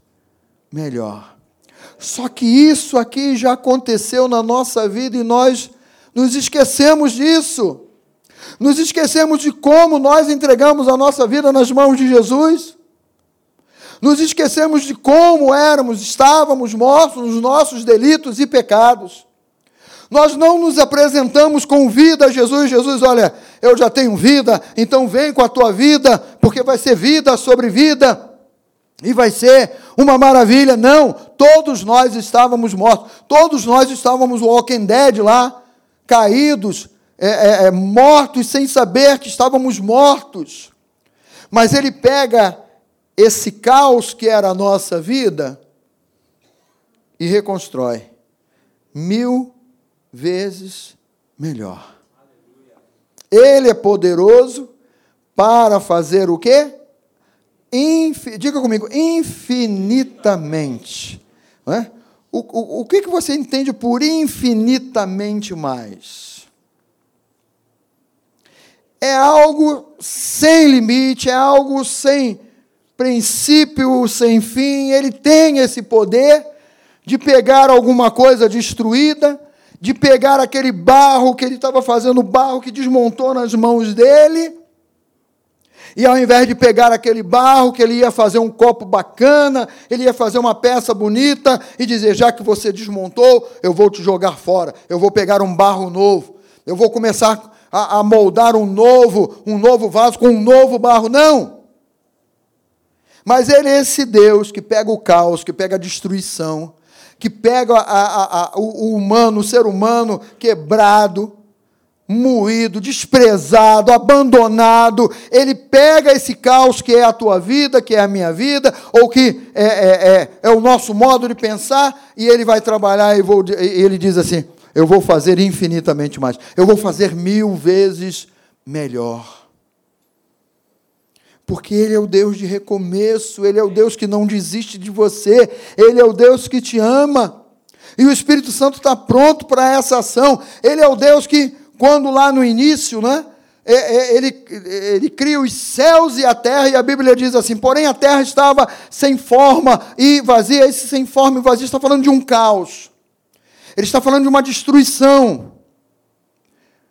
melhor. Só que isso aqui já aconteceu na nossa vida e nós nos esquecemos disso. Nos esquecemos de como nós entregamos a nossa vida nas mãos de Jesus. Nos esquecemos de como éramos, estávamos mortos nos nossos delitos e pecados. Nós não nos apresentamos com vida a Jesus. Jesus, olha, eu já tenho vida, então vem com a tua vida, porque vai ser vida sobre vida e vai ser uma maravilha. Não, todos nós estávamos mortos, todos nós estávamos walking dead lá, caídos, é, é, é, mortos sem saber que estávamos mortos. Mas ele pega esse caos que era a nossa vida e reconstrói mil vezes melhor. Ele é poderoso para fazer o quê? Infi, diga comigo, infinitamente. Não é? o, o, o que, que você entende por infinitamente mais? É algo sem limite, é algo sem princípio, sem fim. Ele tem esse poder de pegar alguma coisa destruída, de pegar aquele barro que ele estava fazendo, barro que desmontou nas mãos dele, e ao invés de pegar aquele barro, que ele ia fazer um copo bacana, ele ia fazer uma peça bonita e dizer: já que você desmontou, eu vou te jogar fora, eu vou pegar um barro novo, eu vou começar a, a moldar um novo, um novo vaso com um novo barro. Não! Mas ele é esse Deus que pega o caos, que pega a destruição, que pega a, a, o humano, o ser humano quebrado, moído, desprezado, abandonado. Ele pega esse caos que é a tua vida, que é a minha vida, ou que é, é, é, é o nosso modo de pensar, e ele vai trabalhar e, vou, e ele diz assim: Eu vou fazer infinitamente mais, eu vou fazer mil vezes melhor. Porque Ele é o Deus de recomeço, Ele é o Deus que não desiste de você, Ele é o Deus que te ama. E o Espírito Santo está pronto para essa ação. Ele é o Deus que quando lá no início, né, é, é, ele, ele cria os céus e a terra, e a Bíblia diz assim: porém a terra estava sem forma e vazia. Esse sem forma e vazio está falando de um caos, ele está falando de uma destruição.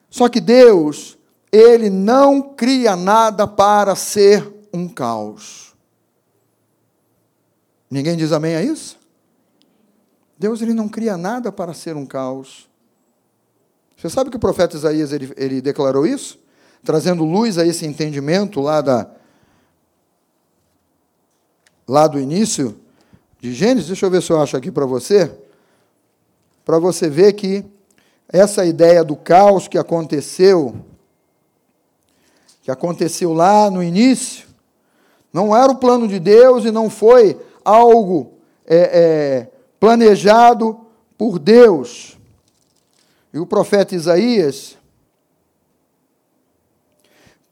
Só que Deus, ele não cria nada para ser um caos. Ninguém diz amém a isso? Deus ele não cria nada para ser um caos. Você sabe que o profeta Isaías ele, ele declarou isso? Trazendo luz a esse entendimento lá, da, lá do início de Gênesis. Deixa eu ver se eu acho aqui para você. Para você ver que essa ideia do caos que aconteceu, que aconteceu lá no início, não era o plano de Deus e não foi algo é, é, planejado por Deus. E o profeta Isaías,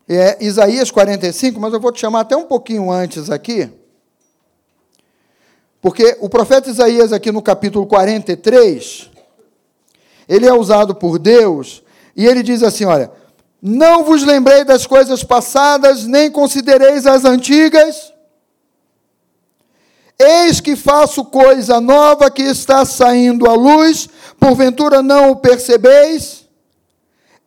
é Isaías 45, mas eu vou te chamar até um pouquinho antes aqui, porque o profeta Isaías, aqui no capítulo 43, ele é usado por Deus, e ele diz assim: olha, não vos lembrei das coisas passadas, nem considereis as antigas. Eis que faço coisa nova que está saindo à luz, porventura não o percebeis?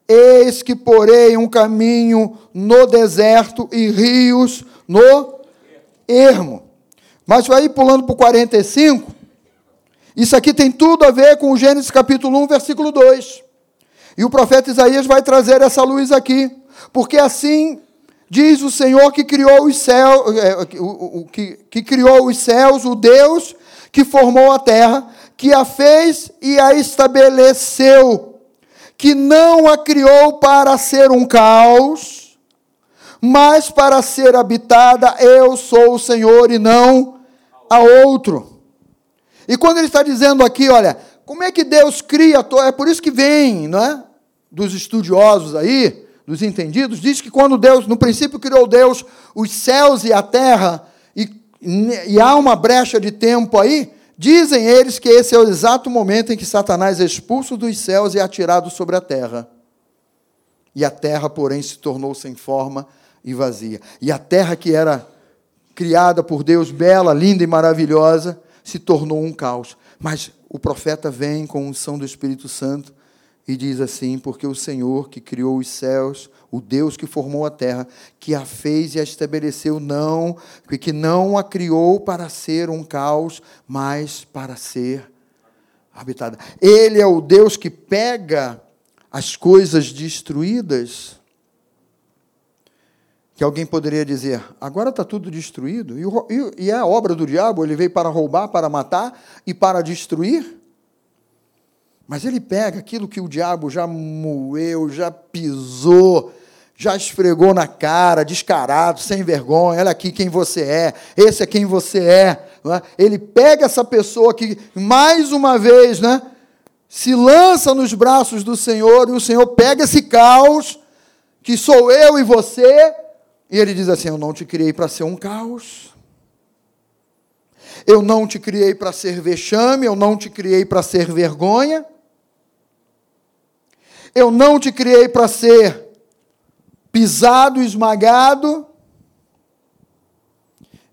Eis que porei um caminho no deserto e rios no ermo. Mas vai pulando para o 45. Isso aqui tem tudo a ver com Gênesis capítulo 1, versículo 2. E o profeta Isaías vai trazer essa luz aqui. Porque assim diz o Senhor que criou os céus, é, que, que criou os céus, o Deus que formou a terra, que a fez e a estabeleceu, que não a criou para ser um caos, mas para ser habitada eu sou o Senhor e não a outro. E quando ele está dizendo aqui, olha, como é que Deus cria, é por isso que vem, não é? Dos estudiosos aí, dos entendidos, diz que quando Deus, no princípio criou Deus os céus e a terra, e, e há uma brecha de tempo aí, dizem eles que esse é o exato momento em que Satanás é expulso dos céus e é atirado sobre a terra. E a terra, porém, se tornou sem forma e vazia. E a terra que era criada por Deus, bela, linda e maravilhosa, se tornou um caos. Mas o profeta vem com unção do Espírito Santo e diz assim: Porque o Senhor que criou os céus, o Deus que formou a terra, que a fez e a estabeleceu, não, que não a criou para ser um caos, mas para ser habitada. Ele é o Deus que pega as coisas destruídas que alguém poderia dizer: agora está tudo destruído, e, e é a obra do diabo, ele veio para roubar, para matar e para destruir. Mas ele pega aquilo que o diabo já moeu, já pisou, já esfregou na cara, descarado, sem vergonha, olha aqui quem você é, esse é quem você é. é? Ele pega essa pessoa que, mais uma vez, né, se lança nos braços do Senhor, e o Senhor pega esse caos, que sou eu e você, e ele diz assim: Eu não te criei para ser um caos. Eu não te criei para ser vexame, eu não te criei para ser vergonha. Eu não te criei para ser pisado, esmagado.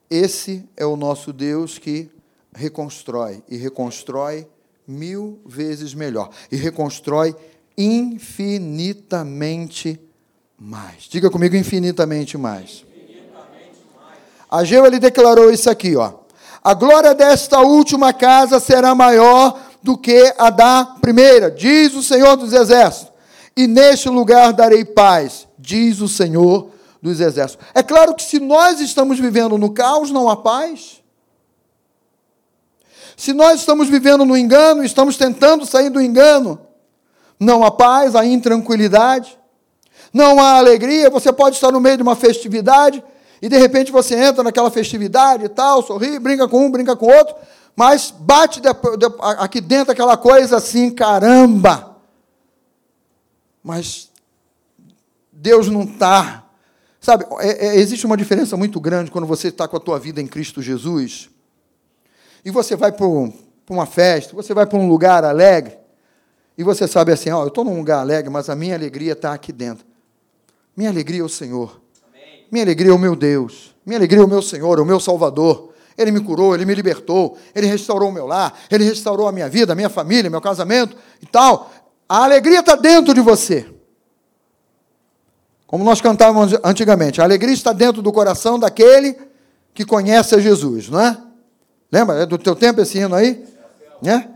Esse é o nosso Deus que reconstrói e reconstrói mil vezes melhor e reconstrói infinitamente mais. Diga comigo infinitamente mais. Ageu ele declarou isso aqui, ó. A glória desta última casa será maior do que a da primeira, diz o Senhor dos Exércitos. E neste lugar darei paz, diz o Senhor dos Exércitos. É claro que se nós estamos vivendo no caos, não há paz. Se nós estamos vivendo no engano, estamos tentando sair do engano, não há paz, há intranquilidade não há alegria, você pode estar no meio de uma festividade e de repente você entra naquela festividade e tal, sorri, brinca com um, brinca com outro, mas bate aqui dentro aquela coisa assim, caramba. Mas Deus não está. Sabe, é, é, existe uma diferença muito grande quando você está com a tua vida em Cristo Jesus e você vai para uma festa, você vai para um lugar alegre e você sabe assim, ó, eu estou num lugar alegre, mas a minha alegria está aqui dentro. Minha alegria é o Senhor. Amém. Minha alegria é o meu Deus. Minha alegria é o meu Senhor, o meu Salvador. Ele me curou, ele me libertou, ele restaurou o meu lar, ele restaurou a minha vida, a minha família, meu casamento e tal. A alegria está dentro de você. Como nós cantávamos antigamente, a alegria está dentro do coração daquele que conhece a Jesus, não é? Lembra? É do teu tempo esse hino aí? Né?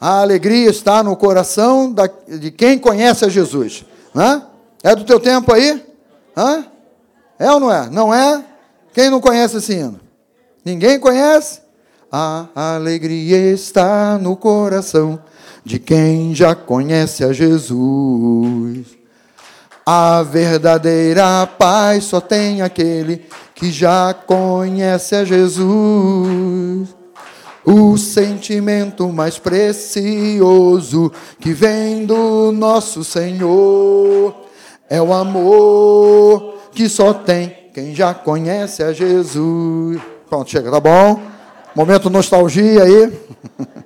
A alegria está no coração da, de quem conhece a Jesus. Não é? É do teu tempo aí? Hã? É ou não é? Não é? Quem não conhece esse hino? Ninguém conhece? A alegria está no coração de quem já conhece a Jesus. A verdadeira paz só tem aquele que já conhece a Jesus. O sentimento mais precioso que vem do nosso Senhor é o amor que só tem quem já conhece a Jesus. Pronto, chega, tá bom? Momento nostalgia aí. (laughs)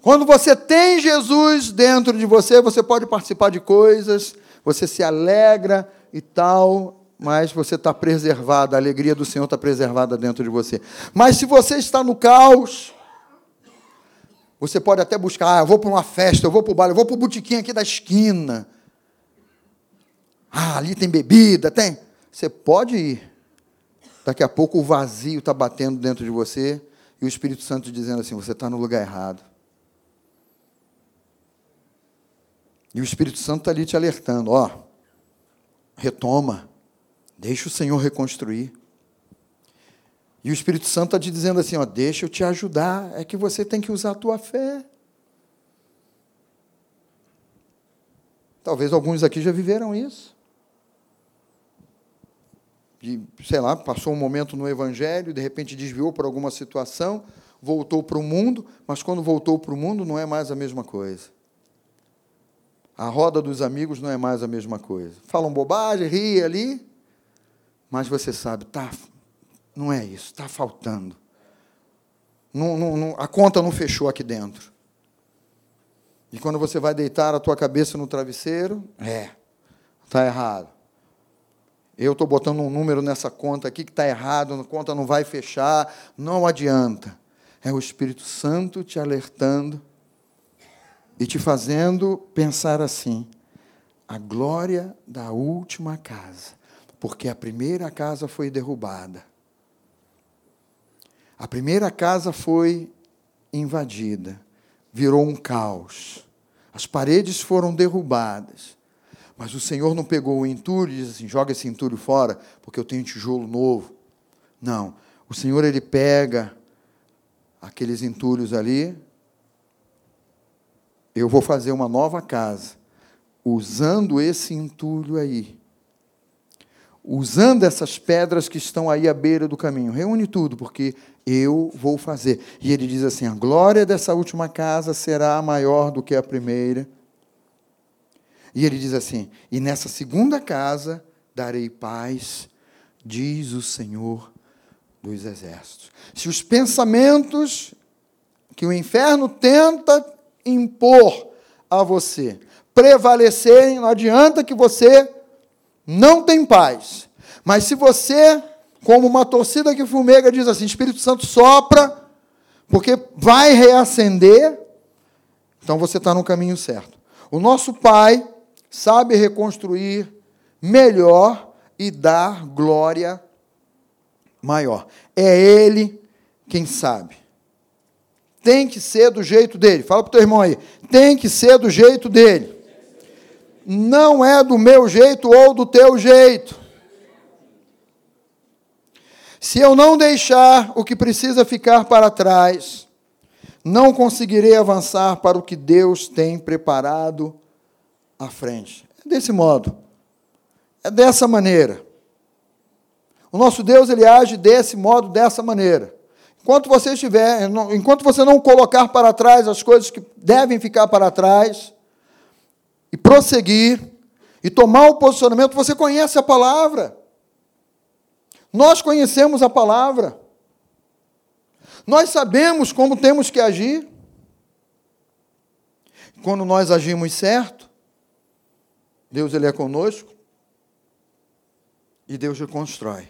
Quando você tem Jesus dentro de você, você pode participar de coisas, você se alegra e tal, mas você está preservado, a alegria do Senhor está preservada dentro de você. Mas se você está no caos, você pode até buscar, ah, eu vou para uma festa, eu vou para o bar, eu vou para o botiquinho aqui da esquina. Ah, ali tem bebida, tem. Você pode ir. Daqui a pouco o vazio está batendo dentro de você e o Espírito Santo dizendo assim: você está no lugar errado. E o Espírito Santo está ali te alertando: ó, retoma, deixa o Senhor reconstruir. E o Espírito Santo está te dizendo assim: ó, deixa eu te ajudar, é que você tem que usar a tua fé. Talvez alguns aqui já viveram isso. de, sei lá, passou um momento no Evangelho, de repente desviou por alguma situação, voltou para o mundo, mas quando voltou para o mundo não é mais a mesma coisa. A roda dos amigos não é mais a mesma coisa. Falam bobagem, riem ali, mas você sabe, tá, não é isso, está faltando. Não, não, não, a conta não fechou aqui dentro. E quando você vai deitar a tua cabeça no travesseiro, é, está errado. Eu estou botando um número nessa conta aqui que está errado, a conta não vai fechar, não adianta. É o Espírito Santo te alertando e te fazendo pensar assim: a glória da última casa, porque a primeira casa foi derrubada. A primeira casa foi invadida, virou um caos. As paredes foram derrubadas. Mas o Senhor não pegou o entulho e disse assim: joga esse entulho fora, porque eu tenho tijolo novo. Não. O Senhor, ele pega aqueles entulhos ali, eu vou fazer uma nova casa, usando esse entulho aí, usando essas pedras que estão aí à beira do caminho. Reúne tudo, porque eu vou fazer. E ele diz assim: a glória dessa última casa será maior do que a primeira. E ele diz assim: e nessa segunda casa darei paz, diz o Senhor dos exércitos. Se os pensamentos que o inferno tenta impor a você prevalecerem, não adianta que você não tem paz. Mas se você, como uma torcida que fumega, diz assim: Espírito Santo sopra, porque vai reacender, então você está no caminho certo. O nosso Pai sabe reconstruir melhor e dar glória maior. É Ele quem sabe. Tem que ser do jeito dele. Fala para o teu irmão aí. Tem que ser do jeito dele. Não é do meu jeito ou do teu jeito. Se eu não deixar o que precisa ficar para trás, não conseguirei avançar para o que Deus tem preparado à frente. É desse modo. É dessa maneira. O nosso Deus ele age desse modo, dessa maneira. Enquanto você estiver, enquanto você não colocar para trás as coisas que devem ficar para trás e prosseguir e tomar o posicionamento, você conhece a palavra. Nós conhecemos a palavra. Nós sabemos como temos que agir. Quando nós agimos certo, Deus ele é conosco e Deus reconstrói.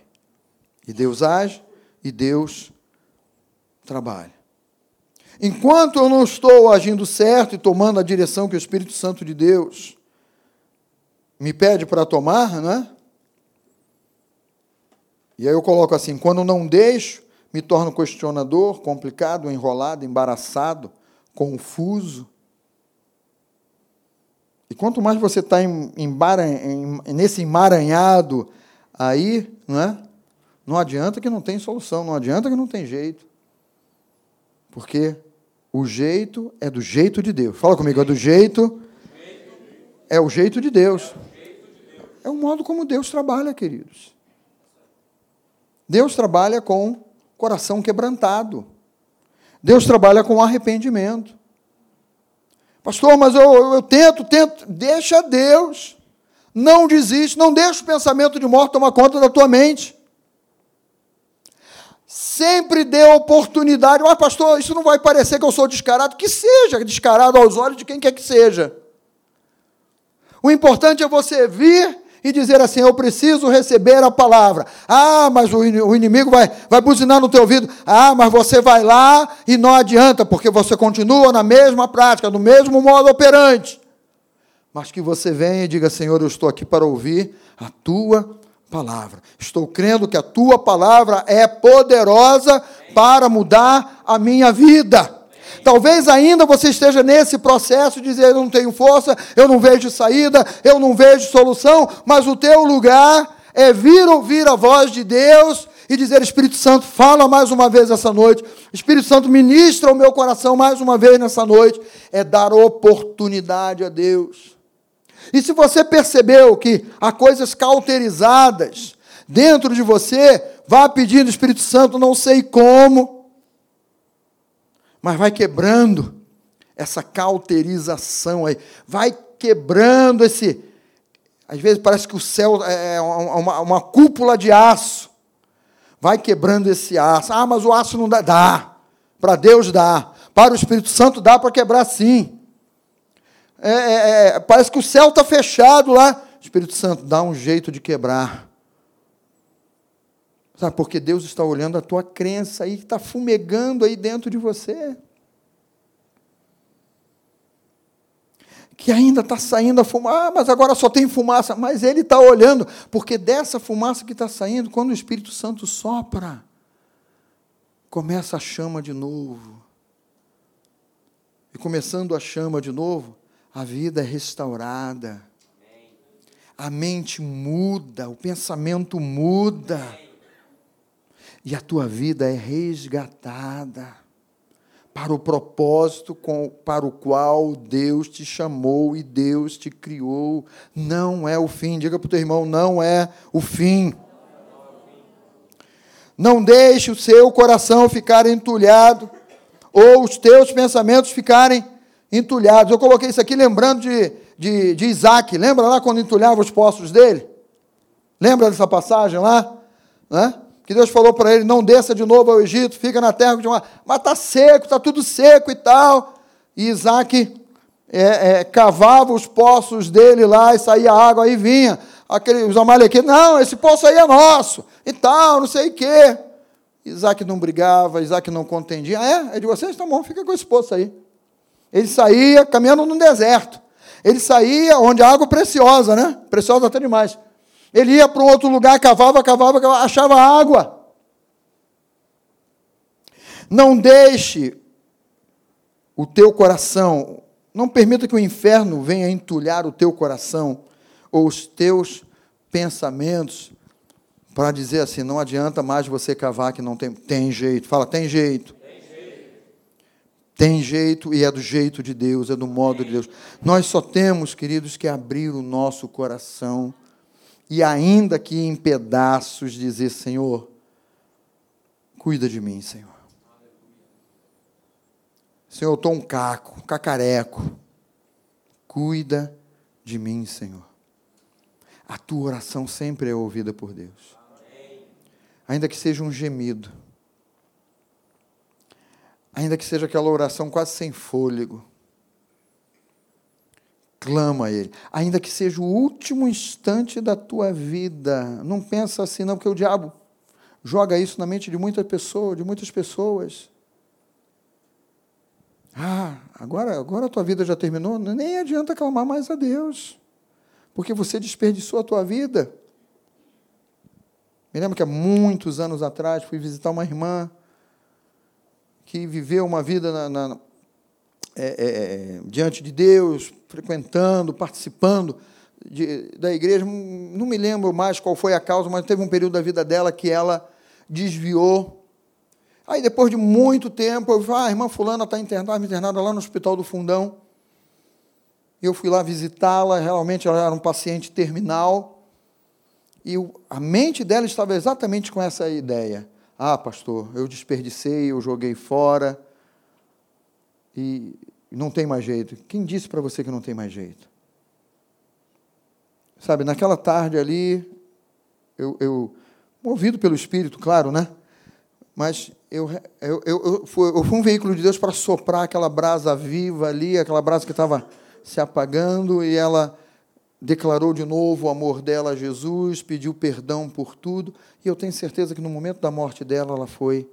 E Deus age e Deus trabalha. Enquanto eu não estou agindo certo e tomando a direção que o Espírito Santo de Deus me pede para tomar, né? E aí eu coloco assim: quando não deixo, me torno questionador, complicado, enrolado, embaraçado, confuso. E quanto mais você está nesse emaranhado aí, não é? Não adianta que não tem solução, não adianta que não tem jeito. Porque o jeito é do jeito de Deus. Fala comigo, é do jeito. É o jeito de Deus. É o modo como Deus trabalha, queridos. Deus trabalha com coração quebrantado. Deus trabalha com arrependimento. Pastor, mas eu, eu, eu tento, tento. Deixa Deus. Não desiste, não deixa o pensamento de morte tomar conta da tua mente. Sempre dê oportunidade. Mas, pastor, isso não vai parecer que eu sou descarado. Que seja descarado aos olhos de quem quer que seja. O importante é você vir e dizer assim: Eu preciso receber a palavra. Ah, mas o inimigo vai, vai buzinar no teu ouvido. Ah, mas você vai lá e não adianta, porque você continua na mesma prática, no mesmo modo operante. Mas que você venha e diga: Senhor, eu estou aqui para ouvir a tua palavra. Estou crendo que a tua palavra é poderosa para mudar a minha vida. Talvez ainda você esteja nesse processo de dizer: eu não tenho força, eu não vejo saída, eu não vejo solução, mas o teu lugar é vir ouvir a voz de Deus e dizer: Espírito Santo, fala mais uma vez essa noite. Espírito Santo, ministra o meu coração mais uma vez nessa noite. É dar oportunidade a Deus. E se você percebeu que há coisas cauterizadas dentro de você, vá pedindo Espírito Santo, não sei como, mas vai quebrando essa cauterização aí, vai quebrando esse. Às vezes parece que o céu é uma, uma cúpula de aço. Vai quebrando esse aço. Ah, mas o aço não dá. Dá. Para Deus dá. Para o Espírito Santo dá para quebrar sim. É, é, é, parece que o céu está fechado lá. Espírito Santo, dá um jeito de quebrar. Sabe, porque Deus está olhando a tua crença aí, está fumegando aí dentro de você. Que ainda está saindo a fumaça, ah, mas agora só tem fumaça. Mas Ele está olhando, porque dessa fumaça que está saindo, quando o Espírito Santo sopra, começa a chama de novo. E começando a chama de novo, a vida é restaurada. A mente muda, o pensamento muda. E a tua vida é resgatada para o propósito com, para o qual Deus te chamou e Deus te criou. Não é o fim. Diga para o teu irmão: não é o fim. Não deixe o seu coração ficar entulhado, ou os teus pensamentos ficarem entulhados. Eu coloquei isso aqui lembrando de, de, de Isaac. Lembra lá quando entulhava os poços dele? Lembra dessa passagem lá? Né? Que Deus falou para ele: não desça de novo ao Egito, fica na terra de uma. Mas está seco, está tudo seco e tal. E Isaac é, é, cavava os poços dele lá e saía água, aí vinha. Aquele, os amalequitas, não, esse poço aí é nosso, e tal, não sei o quê. Isaac não brigava, Isaac não contendia. Ah, é? É de vocês? Tá bom, fica com esse poço aí. Ele saía caminhando no deserto. Ele saía onde a água é preciosa, né? Preciosa até demais. Ele ia para um outro lugar, cavava, cavava, cavava, achava água. Não deixe o teu coração, não permita que o inferno venha entulhar o teu coração ou os teus pensamentos para dizer assim, não adianta mais você cavar que não tem, tem jeito. Fala, tem jeito. Tem jeito e é do jeito de Deus, é do modo de Deus. Nós só temos, queridos, que abrir o nosso coração e, ainda que em pedaços, dizer: Senhor, cuida de mim, Senhor. Senhor, eu estou um caco, cacareco. Cuida de mim, Senhor. A tua oração sempre é ouvida por Deus. Ainda que seja um gemido ainda que seja aquela oração quase sem fôlego. Clama a Ele, ainda que seja o último instante da tua vida. Não pensa assim, não, porque o diabo joga isso na mente de muitas pessoas, de muitas pessoas. Ah, agora, agora a tua vida já terminou, nem adianta clamar mais a Deus, porque você desperdiçou a tua vida. Me lembro que há muitos anos atrás fui visitar uma irmã que viveu uma vida na, na, é, é, é, diante de Deus, frequentando, participando de, da igreja. Não me lembro mais qual foi a causa, mas teve um período da vida dela que ela desviou. Aí, depois de muito tempo, eu falei, ah, a irmã fulana está internada, internada lá no Hospital do Fundão. Eu fui lá visitá-la, realmente ela era um paciente terminal. E a mente dela estava exatamente com essa ideia. Ah, pastor, eu desperdicei, eu joguei fora e não tem mais jeito. Quem disse para você que não tem mais jeito? Sabe, naquela tarde ali, eu, eu movido pelo Espírito, claro, né? Mas eu, eu, eu, eu, fui, eu fui um veículo de Deus para soprar aquela brasa viva ali, aquela brasa que estava se apagando, e ela declarou de novo o amor dela a Jesus, pediu perdão por tudo, e eu tenho certeza que no momento da morte dela, ela foi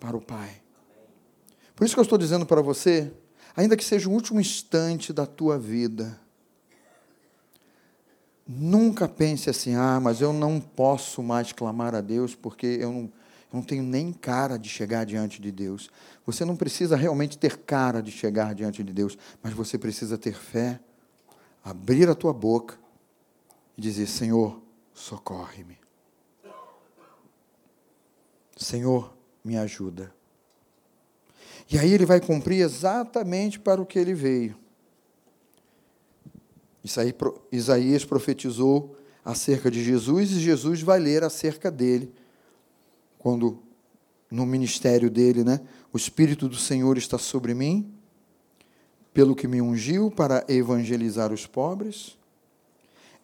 para o Pai. Por isso que eu estou dizendo para você, ainda que seja o último instante da tua vida, nunca pense assim: ah, mas eu não posso mais clamar a Deus porque eu não, eu não tenho nem cara de chegar diante de Deus. Você não precisa realmente ter cara de chegar diante de Deus, mas você precisa ter fé abrir a tua boca e dizer: Senhor, socorre-me. Senhor, me ajuda. E aí ele vai cumprir exatamente para o que ele veio. Isaías profetizou acerca de Jesus e Jesus vai ler acerca dele quando no ministério dele, né? O espírito do Senhor está sobre mim, pelo que me ungiu para evangelizar os pobres,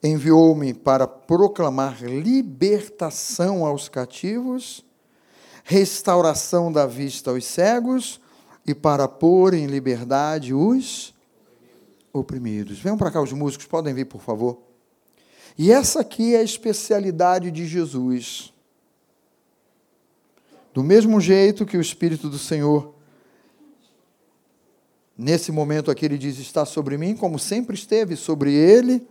enviou-me para proclamar libertação aos cativos, restauração da vista aos cegos e para pôr em liberdade os oprimidos. Venham para cá os músicos, podem vir, por favor. E essa aqui é a especialidade de Jesus. Do mesmo jeito que o Espírito do Senhor, nesse momento aqui, ele diz: está sobre mim, como sempre esteve sobre ele.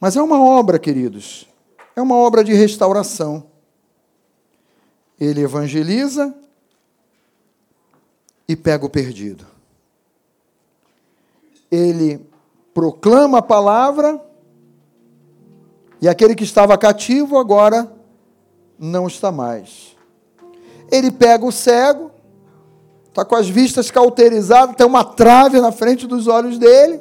Mas é uma obra, queridos, é uma obra de restauração. Ele evangeliza e pega o perdido. Ele proclama a palavra e aquele que estava cativo agora não está mais. Ele pega o cego, está com as vistas cauterizadas, tem uma trave na frente dos olhos dele,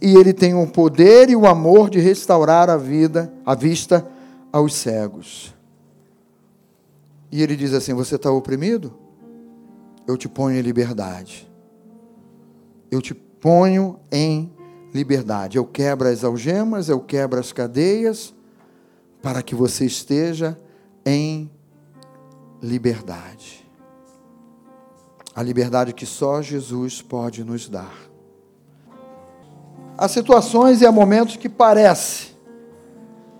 e ele tem o poder e o amor de restaurar a vida, a vista aos cegos. E ele diz assim: Você está oprimido? Eu te ponho em liberdade. Eu te ponho em liberdade. Eu quebro as algemas, eu quebro as cadeias, para que você esteja em liberdade. A liberdade que só Jesus pode nos dar. Há situações e há momentos que parece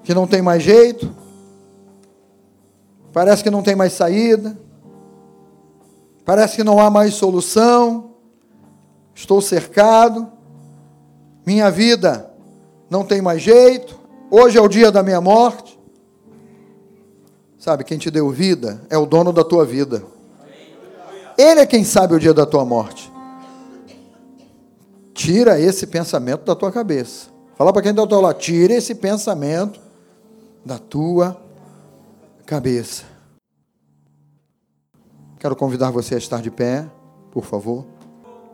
que não tem mais jeito, parece que não tem mais saída, parece que não há mais solução, estou cercado, minha vida não tem mais jeito, hoje é o dia da minha morte. Sabe, quem te deu vida é o dono da tua vida. Ele é quem sabe o dia da tua morte. Tira esse pensamento da tua cabeça. Fala para quem está ao teu lado, tira esse pensamento da tua cabeça. Quero convidar você a estar de pé, por favor.